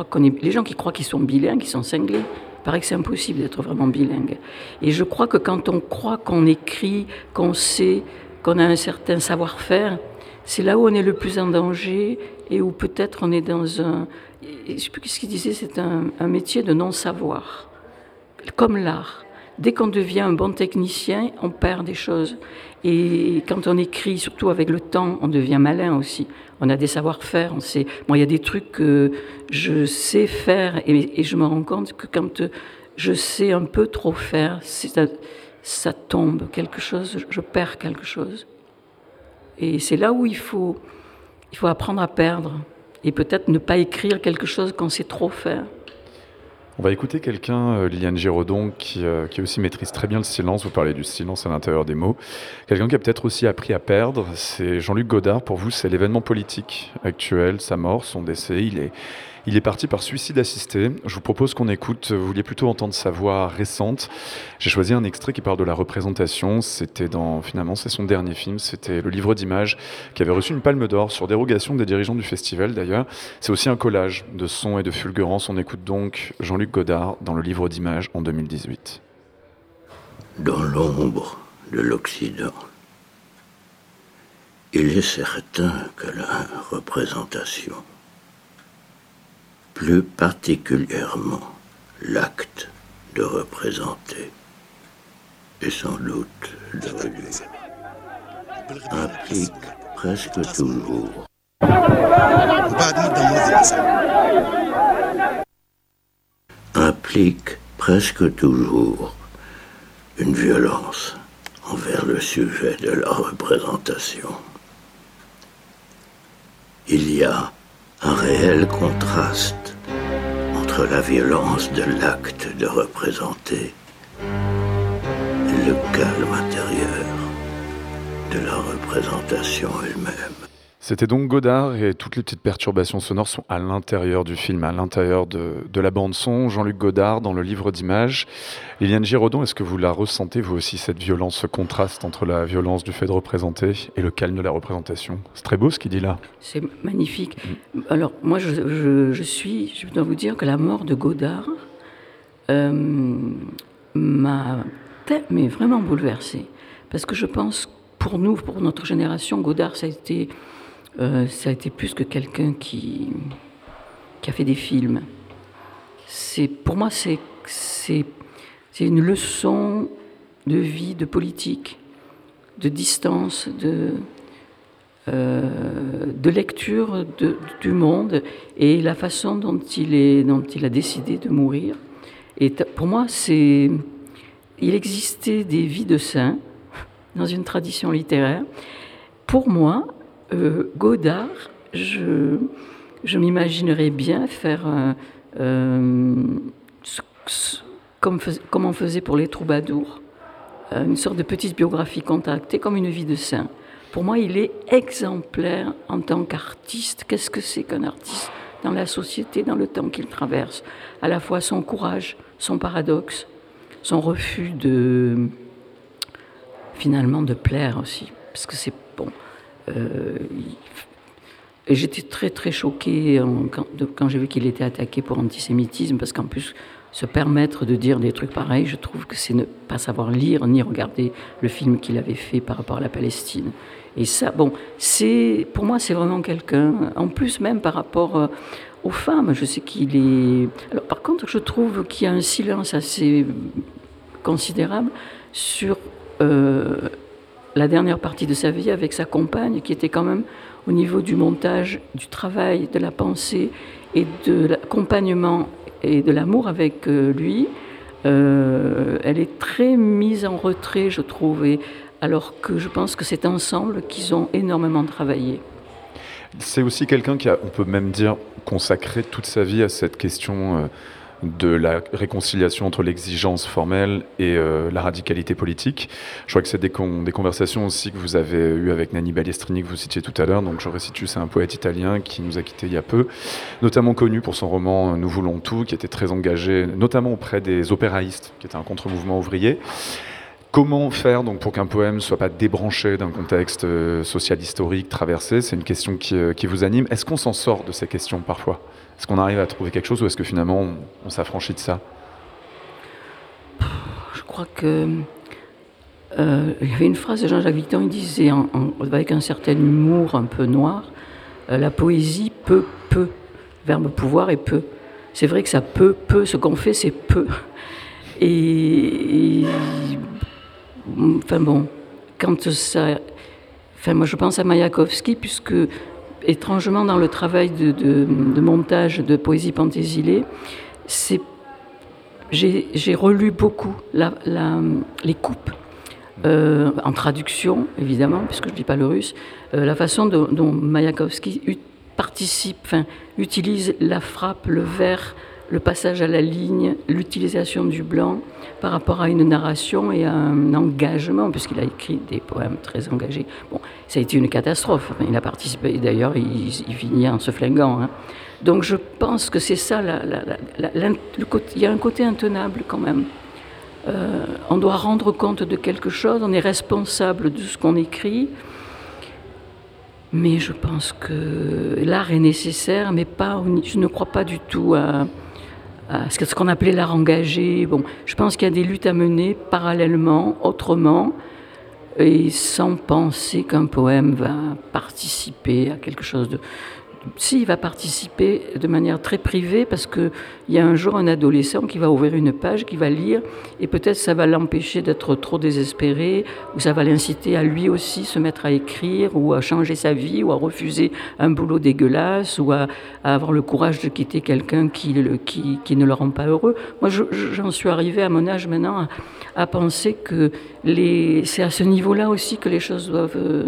qu'on est. Les gens qui croient qu'ils sont bilingues, ils sont cinglés. Paraît que c'est impossible d'être vraiment bilingue. Et je crois que quand on croit qu'on écrit, qu'on sait, qu'on a un certain savoir-faire, c'est là où on est le plus en danger et où peut-être on est dans un. Je ne sais plus ce qu'il disait, c'est un métier de non-savoir. Comme l'art. Dès qu'on devient un bon technicien, on perd des choses. Et quand on écrit, surtout avec le temps, on devient malin aussi. On a des savoir-faire, on sait. Moi, il y a des trucs que je sais faire et, je me rends compte que quand je sais un peu trop faire, ça, tombe quelque chose, je perds quelque chose. Et c'est là où il faut, il faut apprendre à perdre et peut-être ne pas écrire quelque chose qu'on sait trop faire. On va écouter quelqu'un, euh, Liliane Giraudon, qui, euh, qui, aussi maîtrise très bien le silence. Vous parlez du silence à l'intérieur des mots. Quelqu'un qui a peut-être aussi appris à perdre, c'est Jean-Luc Godard. Pour vous, c'est l'événement politique actuel, sa mort, son décès. Il est, il est parti par suicide assisté. Je vous propose qu'on écoute, vous vouliez plutôt entendre sa voix récente. J'ai choisi un extrait qui parle de la représentation. C'était dans, finalement, c'est son dernier film. C'était le livre d'images qui avait reçu une palme d'or sur dérogation des dirigeants du festival d'ailleurs. C'est aussi un collage de sons et de fulgurances. On écoute donc Jean-Luc Godard dans le livre d'images en 2018. Dans l'ombre de l'Occident, il est certain que la représentation plus particulièrement l'acte de représenter et sans doute de implique presque toujours implique presque toujours une violence envers le sujet de la représentation. Il y a un réel contraste entre la violence de l'acte de représenter et le calme intérieur de la représentation elle-même. C'était donc Godard et toutes les petites perturbations sonores sont à l'intérieur du film, à l'intérieur de, de, la bande-son. Jean-Luc Godard dans le livre d'images. Liliane Giraudon, est-ce que vous la ressentez, vous aussi, cette violence, ce contraste entre la violence du fait de représenter et le calme de la représentation? C'est très beau ce qu'il dit là. C'est magnifique. Alors, moi, je, je, je, suis, je dois vous dire que la mort de Godard euh, m'a mais vraiment bouleversée. Parce que je pense, pour nous, pour notre génération, Godard, ça a été euh, ça a été plus que quelqu'un qui, a fait des films. C'est, pour moi, c'est, c'est, une leçon de vie, de politique, de distance, de, euh, de lecture du monde et la façon dont il, est, dont il a décidé de mourir. Et pour moi, c'est, il existait des vies de saints dans une tradition littéraire. Pour moi, euh, Godard, je, je m'imaginerais bien faire euh, comme, comme, on faisait pour les troubadours, euh, une sorte de petite biographie contractée comme une vie de saint. Pour moi, il est exemplaire en tant qu'artiste. Qu'est-ce que c'est qu'un artiste dans la société, dans le temps qu'il traverse? À la fois son courage, son paradoxe, son refus de finalement de plaire aussi, parce que c'est. Euh, j'étais très très choquée quand, quand j'ai vu qu'il était attaqué pour antisémitisme, parce qu'en plus, se permettre de dire des trucs pareils, je trouve que c'est ne pas savoir lire ni regarder le film qu'il avait fait par rapport à la Palestine. Et ça, bon, c'est pour moi, c'est vraiment quelqu'un. En plus, même par rapport euh, aux femmes, je sais qu'il est. Alors, par contre, je trouve qu'il y a un silence assez considérable sur euh, la dernière partie de sa vie avec sa compagne, qui était quand même au niveau du montage, du travail, de la pensée et de l'accompagnement et de l'amour avec euh, lui. Euh, elle est très mise en retrait, je trouve, alors que je pense que c'est ensemble qu'ils ont énormément travaillé. C'est aussi quelqu'un qui a, on peut même dire, consacré toute sa vie à cette question. Euh de la réconciliation entre l'exigence formelle et euh, la radicalité politique. Je crois que c'est des, conversations aussi que vous avez eues avec Nanni Baliestrini, que vous citiez tout à l'heure. Donc je resitue, c'est un poète italien qui nous a quittés il y a peu, notamment connu pour son roman Nous voulons tout, qui était très engagé, notamment auprès des opéraïstes, qui était un contre-mouvement ouvrier. Comment faire donc pour qu'un poème ne soit pas débranché d'un contexte euh, social historique traversé? C'est une question euh, qui vous anime. Est-ce qu'on s'en sort de ces questions parfois? Est-ce qu'on arrive à trouver quelque chose ou est-ce que finalement on, s'affranchit de ça Je crois que euh, il y avait une phrase de Jean-Jacques Victor, il disait avec un certain humour un peu noir, euh, la poésie peut, peut, verbe pouvoir et peut. C'est vrai que ça peut, peut, ce qu'on fait c'est peu. Et, et enfin bon, quand ça. Enfin, moi je pense à Mayakovsky, puisque étrangement dans le travail de, montage de Poésie Pantésilée. J'ai relu beaucoup les coupes, euh, en traduction évidemment, puisque je ne dis pas le russe, euh, la façon dont, Mayakovsky participe, utilise la frappe, le vers, le passage à la ligne, l'utilisation du blanc par rapport à une narration et à un engagement, puisqu'il a écrit des poèmes très engagés. Bon, ça a été une catastrophe. Il a participé, d'ailleurs, il, finit en se flinguant. Hein. Donc je pense que c'est ça, le côté, il y a un côté intenable quand même. Euh, on doit rendre compte de quelque chose, on est responsable de ce qu'on écrit. Mais je pense que l'art est nécessaire, mais pas, je ne crois pas du tout à, ce qu'on appelait l'art engagé. Je pense qu'il y a des luttes à mener parallèlement, autrement, et sans penser qu'un poème va participer à quelque chose de, s'il va participer de manière très privée, parce qu'il y a un jour un adolescent qui va ouvrir une page, qui va lire, et peut-être ça va l'empêcher d'être trop désespéré, ou ça va l'inciter à lui aussi se mettre à écrire, ou à changer sa vie, ou à refuser un boulot dégueulasse, ou à, avoir le courage de quitter quelqu'un qui, ne le rend pas heureux. Moi, j'en suis arrivée à mon âge maintenant à, à penser que c'est à ce niveau-là aussi que les choses doivent... Euh,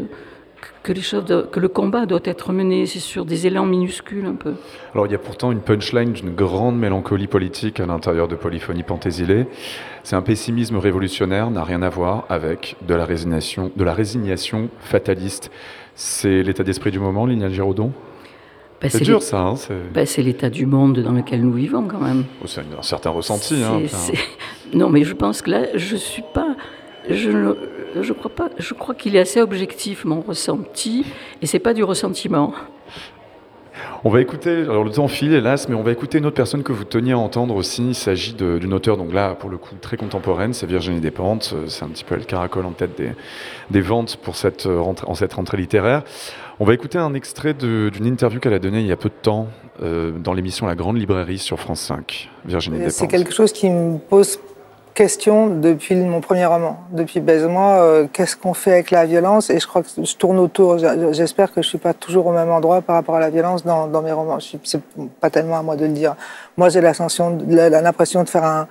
que, les choses de, que le combat doit être mené, c'est sur des élans minuscules un peu. Alors il y a pourtant une punchline d'une grande mélancolie politique à l'intérieur de Polyphonie Pantésilée. C'est un pessimisme révolutionnaire, n'a rien à voir avec de la résignation, de la résignation fataliste. C'est l'état d'esprit du moment, Lignal Giraudon? Bah, c'est dur ça. Hein, bah, c'est l'état du monde dans lequel nous vivons quand même. Oh, c'est un, un, certain ressenti. Hein, non mais je pense que là, je suis pas... Je, je crois pas. Je crois qu'il est assez objectif mon ressenti, et c'est pas du ressentiment. On va écouter, alors le temps file hélas, mais on va écouter une autre personne que vous teniez à entendre aussi. Il s'agit d'une auteure, donc là, pour le coup, très contemporaine, c'est Virginie Despentes. C'est un petit peu le caracole en tête des, des ventes pour cette rentrée, en cette rentrée littéraire. On va écouter un extrait d'une interview qu'elle a donnée il y a peu de temps euh, dans l'émission La Grande Librairie sur France 5. Virginie Despentes. C'est quelque chose qui me pose question depuis mon premier roman, depuis Baise-moi, euh, qu'est-ce qu'on fait avec la violence? Et je crois que je tourne autour, j'espère que je suis pas toujours au même endroit par rapport à la violence dans, mes romans. C'est pas tellement à moi de le dire. Moi, j'ai l'impression de faire un,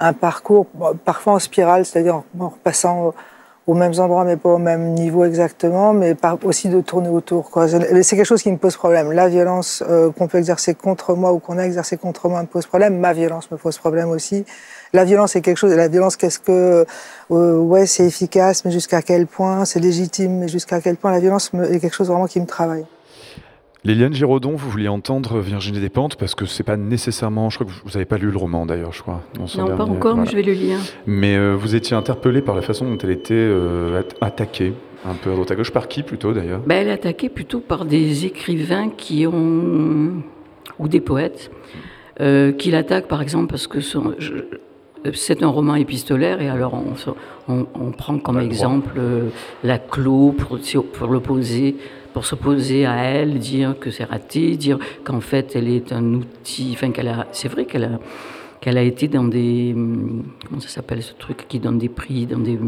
un parcours, parfois en spirale, c'est-à-dire en repassant aux mêmes endroits, mais pas au même niveau exactement, mais par, aussi de tourner autour. C'est quelque chose qui me pose problème. La violence euh, qu'on peut exercer contre moi ou qu'on a exercé contre moi me pose problème. Ma violence me pose problème aussi. La violence est quelque chose. La violence, qu'est-ce que euh, ouais, c'est efficace, mais jusqu'à quel point? C'est légitime, mais jusqu'à quel point? La violence est quelque chose vraiment qui me travaille. Liliane Giraudon, vous vouliez entendre Virginie Despentes parce que c'est pas nécessairement. Je crois que vous n'avez pas lu le roman d'ailleurs, je crois. Non, dernier, pas encore, voilà. mais je vais le lire. Mais euh, vous étiez interpellé par la façon dont elle était euh, attaquée, un peu à droite à gauche. Par qui plutôt d'ailleurs? Ben, Elle est attaquée plutôt par des écrivains qui ont. ou des poètes, euh, qui l'attaquent par exemple parce que son, je, c'est un roman épistolaire et alors on, on, on prend comme exemple euh, la clos pour, pour l'opposer pour s'opposer à elle, dire que c'est raté, dire qu'en fait elle est un outil, enfin qu'elle a, c'est vrai qu'elle a, qu'elle a été dans des, comment ça s'appelle ce truc qui donne des prix, dans des,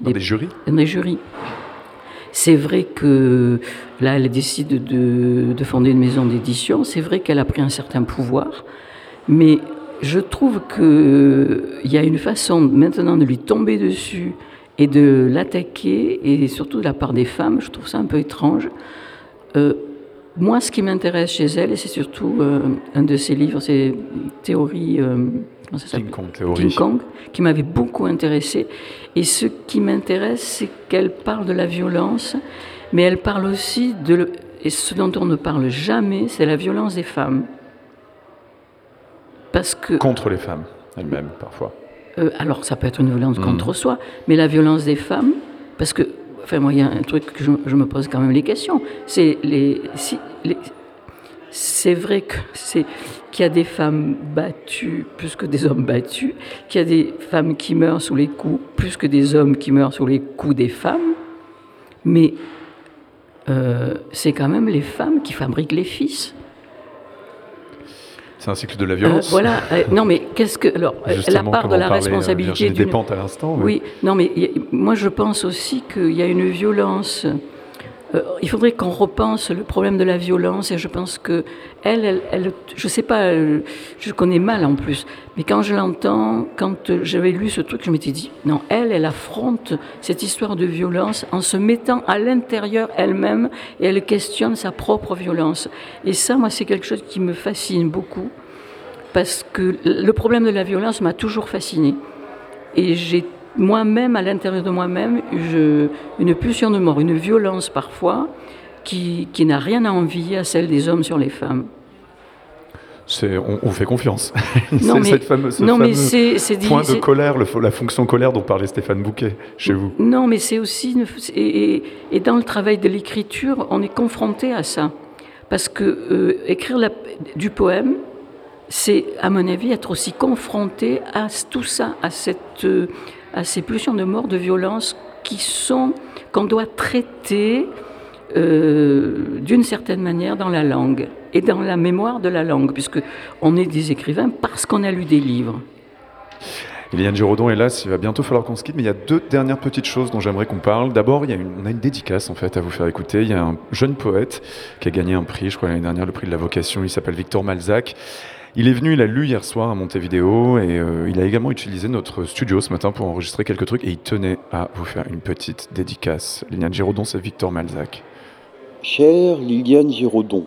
dans des jurys, dans des jurys. C'est vrai que là, elle décide de, de fonder une maison d'édition. C'est vrai qu'elle a pris un certain pouvoir, mais je trouve qu'il y a une façon maintenant de lui tomber dessus et de l'attaquer, et surtout de la part des femmes, je trouve ça un peu étrange. Euh, moi, ce qui m'intéresse chez elle, et c'est surtout euh, un de ses livres, c'est Théorie. Euh, comment ça King Kong Théorie. King Kong, qui m'avait beaucoup intéressé. Et ce qui m'intéresse, c'est qu'elle parle de la violence, mais elle parle aussi de. le- et ce dont on ne parle jamais, c'est la violence des femmes. Parce que. Contre les femmes elles-mêmes, parfois. Euh, alors, ça peut être une violence Mhm. contre soi, mais la violence des femmes, parce que, enfin, moi, il y a un truc que je, je me pose quand même les questions. C'est les, si, les- c'est vrai que c'est qu'il y a des femmes battues plus que des hommes battus, qu'il y a des femmes qui meurent sous les coups plus que des hommes qui meurent sous les coups des femmes, mais euh, c'est quand même les femmes qui fabriquent les fils. C'est un cycle de la violence. Euh, voilà. euh, non, mais qu'est-ce que alors euh, la part de la responsabilité Virginie Despentes à l'instant, mais- Oui. Non, mais a- moi je pense aussi qu'il y a une violence. Euh, il faudrait qu'on repense le problème de la violence et je pense que elle, elle, elle- je sais pas, euh, je connais mal en plus, mais quand je l'entends, quand j'avais lu ce truc, je m'étais dit non, elle, elle affronte cette histoire de violence en se mettant à l'intérieur elle-même et elle questionne sa propre violence. Et ça, moi, c'est quelque chose qui me fascine beaucoup parce que le problème de la violence m'a toujours fasciné. Et j'ai moi-même, à l'intérieur de moi-même, une pulsion de mort, une violence parfois, qui, qui n'a rien à envier à celle des hommes sur les femmes. On, on fait confiance. Non, c'est mais- cette fameuse, ce non, mais c'est dit- point de colère, le- la fonction colère dont parlait Stéphane Bouquet chez vous. Non, mais c'est aussi. une- et, et- et dans le travail de l'écriture, on est confronté à ça. Parce que euh, écrire la- du poème, c'est, à mon avis, être aussi confronté à tout ça, à, cette, euh, à ces pulsions de mort, de violence qui sont. qu'on doit traiter euh, d'une certaine manière dans la langue et dans la mémoire de la langue, puisque on est des écrivains parce qu'on a lu des livres. Eliane Giraudon, hélas, il va bientôt falloir qu'on se quitte, mais il y a deux dernières petites choses dont j'aimerais qu'on parle. D'abord, on a une dédicace en fait à vous faire écouter. Il y a un jeune poète qui a gagné un prix, je crois l'année dernière, le prix de la vocation. Il s'appelle Victor Malzac. Il est venu, il a lu hier soir à Montevideo et euh, il a également utilisé notre studio ce matin pour enregistrer quelques trucs et il tenait à vous faire une petite dédicace. Eliane Giraudon, c'est Victor Malzac. Chère Liliane Giraudon,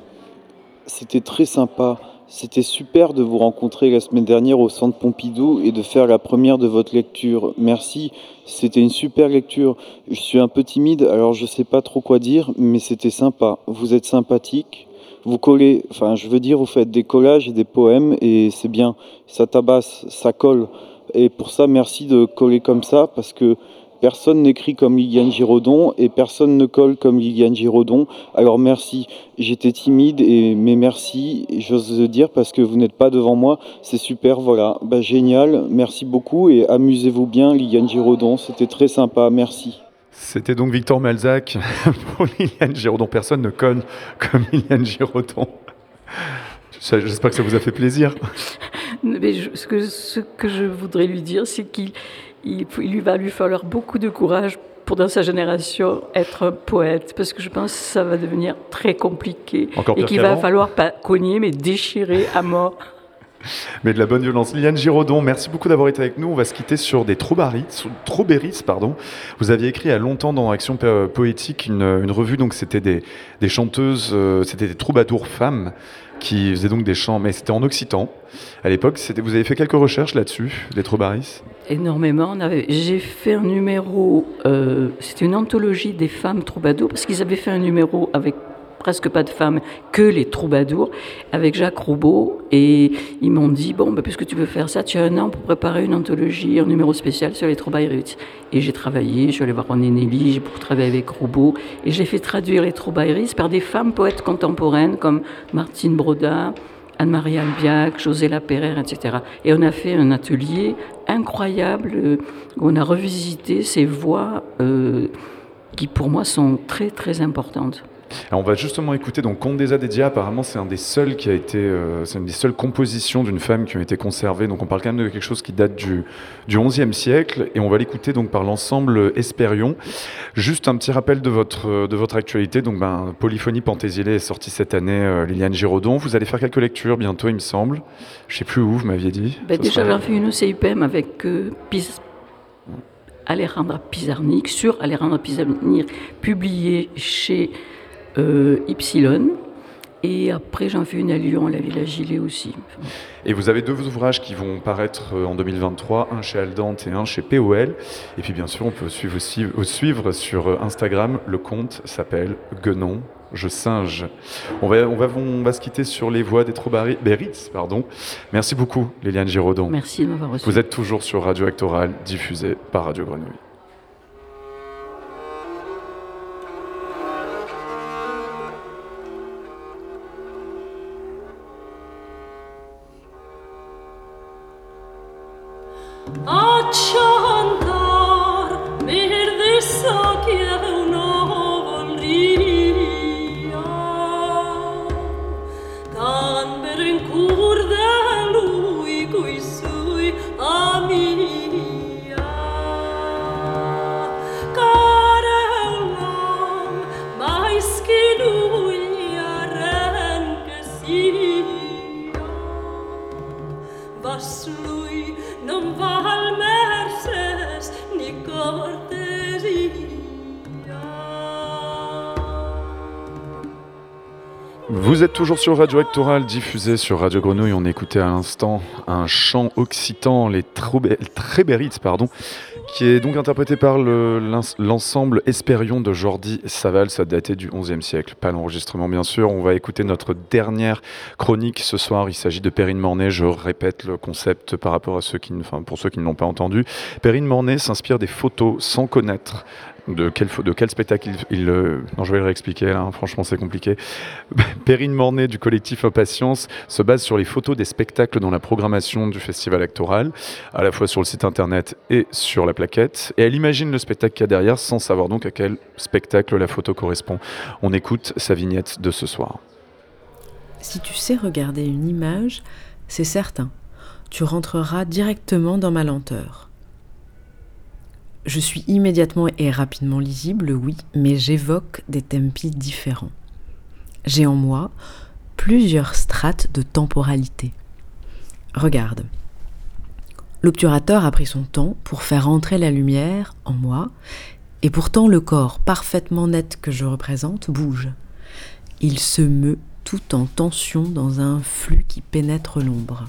c'était très sympa. C'était super de vous rencontrer la semaine dernière au Centre Pompidou et de faire la première de votre lecture. Merci, c'était une super lecture. Je suis un peu timide, alors je sais pas trop quoi dire, mais c'était sympa. Vous êtes sympathique. Vous collez, enfin je veux dire, vous faites des collages et des poèmes et c'est bien. Ça tabasse, ça colle. Et pour ça, merci de coller comme ça parce que Personne n'écrit comme Liliane Giraudon et personne ne colle comme Liliane Giraudon. Alors merci, j'étais timide et mais merci, j'ose dire parce que vous n'êtes pas devant moi, c'est super, voilà. Bah, génial, merci beaucoup et amusez-vous bien Liliane Giraudon, c'était très sympa, merci. C'était donc Victor Malzac pour Liliane Giraudon. Personne ne conne comme Liliane Giraudon. J'espère que ça vous a fait plaisir. Mais je- ce, que, ce que je voudrais lui dire, c'est qu'il il, va lui falloir beaucoup de courage pour, dans sa génération, être poète, parce que je pense que ça va devenir très compliqué. Encore et qu'il va falloir pas cogner, mais déchirer à mort. Mais de la bonne violence. Liliane Giraudon, merci beaucoup d'avoir été avec nous. On va se quitter sur des pardon. Vous aviez écrit il y a longtemps dans Action Po- Poétique une, revue, donc c'était des, chanteuses, euh, c'était des troubadours femmes qui faisaient donc des chants, mais c'était en occitan. À l'époque, vous avez fait quelques recherches là-dessus, des Troubaris? Énormément. J'ai fait un numéro, euh, c'était une anthologie des femmes troubadours, parce qu'ils avaient fait un numéro avec presque pas de femmes, que les troubadours, avec Jacques Roubaud. Et ils m'ont dit, bon, bah, puisque tu veux faire ça, tu as un an pour préparer une anthologie, un numéro spécial sur les troubadours. Et j'ai travaillé, je suis allée voir René Nelly, j'ai beaucoup travaillé avec Roubaud, et j'ai fait traduire les troubadours par des femmes poètes contemporaines comme Martine Brodin, Anne-Marie Albiac, José Lapérère, etc. Et on a fait un atelier incroyable euh, où on a revisité ces voix euh, qui, pour moi, sont très, très importantes. Alors, on va justement écouter donc Conte des Adédia. Apparemment, c'est un des seuls qui a été, euh, c'est une des seules compositions d'une femme qui ont été conservées. Donc, on parle quand même de quelque chose qui date du du XIe siècle, et on va l'écouter donc par l'ensemble Espérion. Juste un petit rappel de votre de votre actualité. Donc, ben, Polyphonie Panthésilée est sortie cette année. euh, Liliane Giraudon. Vous allez faire quelques lectures bientôt, il me semble. Je sais plus où. Vous m'aviez dit. Ben, déjà, j'en fais une au CIPM avec euh, Pis- Alejandra Pizarnik, sur Alejandra Pizarnik, publié chez euh, Ypsilon. Et après, j'en fais une à Lyon, à la Villa Gilet aussi. Et vous avez deux ouvrages qui vont paraître euh, en 2023, un chez Aldante et un chez POL. Et puis bien sûr, on peut suivre aussi suivre sur euh, Instagram. Le compte s'appelle Guenon. Je singe. On va, on, va, on va se quitter sur les voies des Troubéritz. Pardon. Merci beaucoup, Léliane Giraudon. Merci de m'avoir reçu. Vous êtes toujours sur Radio Actoral, diffusé par Radio Grenouille. 啊 Vous êtes toujours sur Radio Actoral, diffusé sur Radio Grenouille. On écoutait à l'instant un chant occitan, les Trébérites, pardon, qui est donc interprété par l'ensemble Espérion de Jordi Saval. Ça datait du XIe siècle. Pas l'enregistrement, bien sûr. On va écouter notre dernière chronique ce soir. Il s'agit de Perrine Mornay. Je répète le concept par rapport à ceux qui, enfin, pour ceux qui ne l'ont pas entendu. Perrine Mornay s'inspire des photos sans connaître de quel, spectacle il, euh, non, je vais le réexpliquer là, hein, franchement c'est compliqué. Perrine Mornay du collectif Impatience se base sur les photos des spectacles dans la programmation du festival actoral, à la fois sur le site internet et sur la plaquette, et elle imagine le spectacle qu'il y a derrière sans savoir donc à quel spectacle la photo correspond. On écoute sa vignette de ce soir. Si tu sais regarder une image, c'est certain, tu rentreras directement dans ma lenteur. Je suis immédiatement et rapidement lisible, oui, mais j'évoque des tempi différents. J'ai en moi plusieurs strates de temporalité. Regarde. L'obturateur a pris son temps pour faire entrer la lumière en moi, et pourtant le corps parfaitement net que je représente bouge. Il se meut tout en tension dans un flux qui pénètre l'ombre.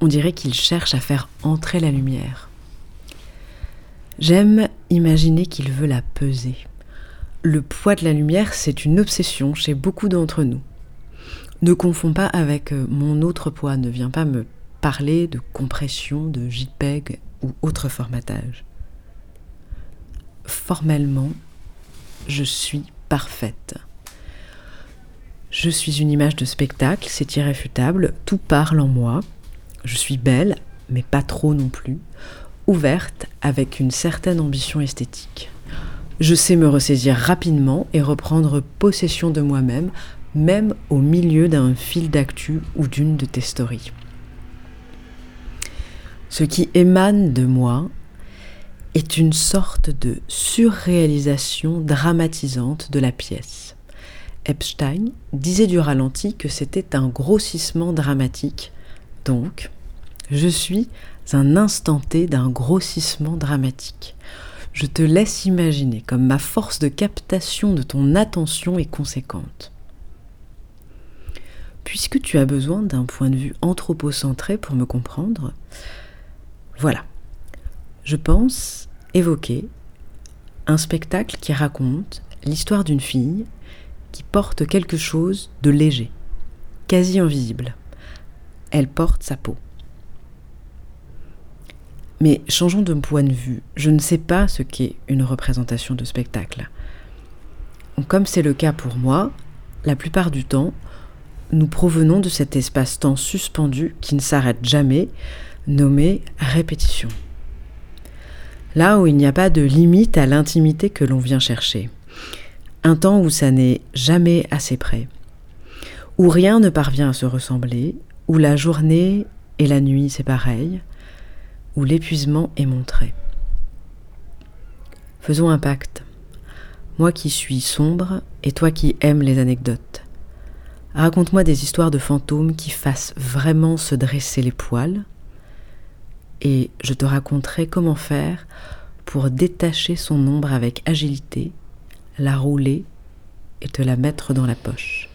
On dirait qu'il cherche à faire entrer la lumière. J'aime imaginer qu'il veut la peser. Le poids de la lumière, c'est une obsession chez beaucoup d'entre nous. Ne confonds pas avec euh, mon autre poids, ne viens pas me parler de compression, de JPEG ou autre formatage. Formellement, je suis parfaite. Je suis une image de spectacle, c'est irréfutable, tout parle en moi. Je suis belle, mais pas trop non plus ouverte avec une certaine ambition esthétique. Je sais me ressaisir rapidement et reprendre possession de moi-même, même au milieu d'un fil d'actu ou d'une de tes stories. Ce qui émane de moi est une sorte de surréalisation dramatisante de la pièce. Epstein disait du ralenti que c'était un grossissement dramatique, donc je suis un instant T d'un grossissement dramatique. Je te laisse imaginer comme ma force de captation de ton attention est conséquente. Puisque tu as besoin d'un point de vue anthropocentré pour me comprendre, voilà. Je pense évoquer un spectacle qui raconte l'histoire d'une fille qui porte quelque chose de léger, quasi invisible. Elle porte sa peau. Mais changeons de point de vue. Je ne sais pas ce qu'est une représentation de spectacle. Comme c'est le cas pour moi, la plupart du temps, nous provenons de cet espace-temps suspendu qui ne s'arrête jamais, nommé répétition. Là où il n'y a pas de limite à l'intimité que l'on vient chercher. Un temps où ça n'est jamais assez près. Où rien ne parvient à se ressembler, où la journée et la nuit c'est pareil, où l'épuisement est montré. Faisons un pacte. Moi qui suis sombre et toi qui aimes les anecdotes. Raconte-moi des histoires de fantômes qui fassent vraiment se dresser les poils et je te raconterai comment faire pour détacher son ombre avec agilité, la rouler et te la mettre dans la poche.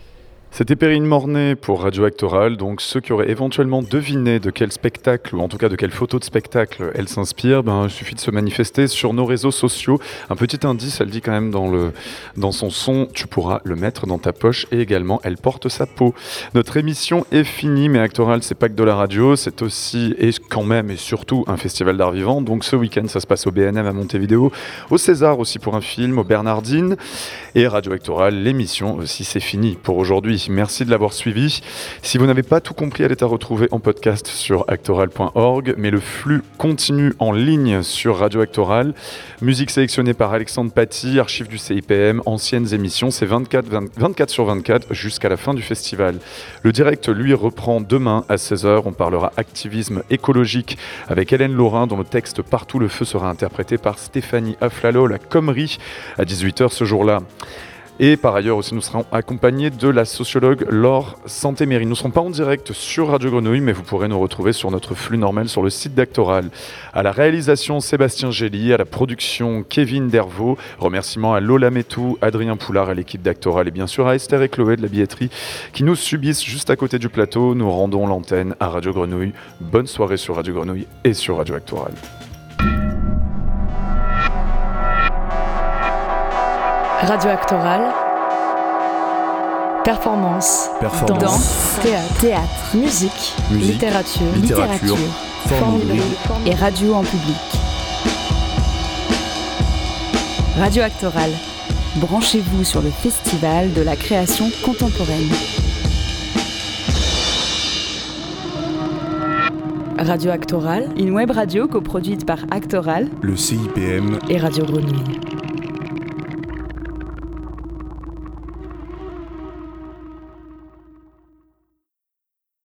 C'était Perrine Mornay pour Radio Actoral, donc ceux qui auraient éventuellement deviné de quel spectacle, ou en tout cas de quelle photo de spectacle elle s'inspire, ben, il suffit de se manifester sur nos réseaux sociaux. Un petit indice, elle dit quand même dans, le, dans son son, tu pourras le mettre dans ta poche, et également, elle porte sa peau. Notre émission est finie, mais Actoral, c'est pas que de la radio, c'est aussi, et quand même, et surtout, un festival d'art vivant. Donc ce week-end, ça se passe au BNM à Montevideo, au César aussi pour un film, au Bernardine, et Radio Actoral, l'émission aussi, c'est fini pour aujourd'hui. Merci de l'avoir suivi. Si vous n'avez pas tout compris, elle est à retrouver en podcast sur actoral.org, mais le flux continue en ligne sur Radio Actoral. Musique sélectionnée par Alexandre Paty, archives du CIPM, anciennes émissions, c'est 24, 24 sur 24 jusqu'à la fin du festival. Le direct, lui, reprend demain à 16h. On parlera activisme écologique avec Hélène Laurin, dont le texte Partout le feu sera interprété par Stéphanie Aflalo, la Comrie, à 18h ce jour-là. Et par ailleurs aussi, nous serons accompagnés de la sociologue Laure Santéméry. Nous ne serons pas en direct sur Radio Grenouille, mais vous pourrez nous retrouver sur notre flux normal sur le site d'Actoral. À la réalisation, Sébastien Gély, à la production, Kevin Dervaux. Remerciements à Lola Metou, Adrien Poulard à l'équipe d'Actoral et bien sûr à Esther et Chloé de la billetterie qui nous subissent juste à côté du plateau. Nous rendons l'antenne à Radio Grenouille. Bonne soirée sur Radio Grenouille et sur Radio Actoral. Radio Actoral. Performance. Performance. Danse. Théâtre. Théâtre. Musique. Musique. Littérature. Littérature. Forme. Et radio en public. Radio Actoral. Branchez-vous sur le festival de la création contemporaine. Radio Actoral, une web radio coproduite par Actoral Le CIPM et Radio Grenouille.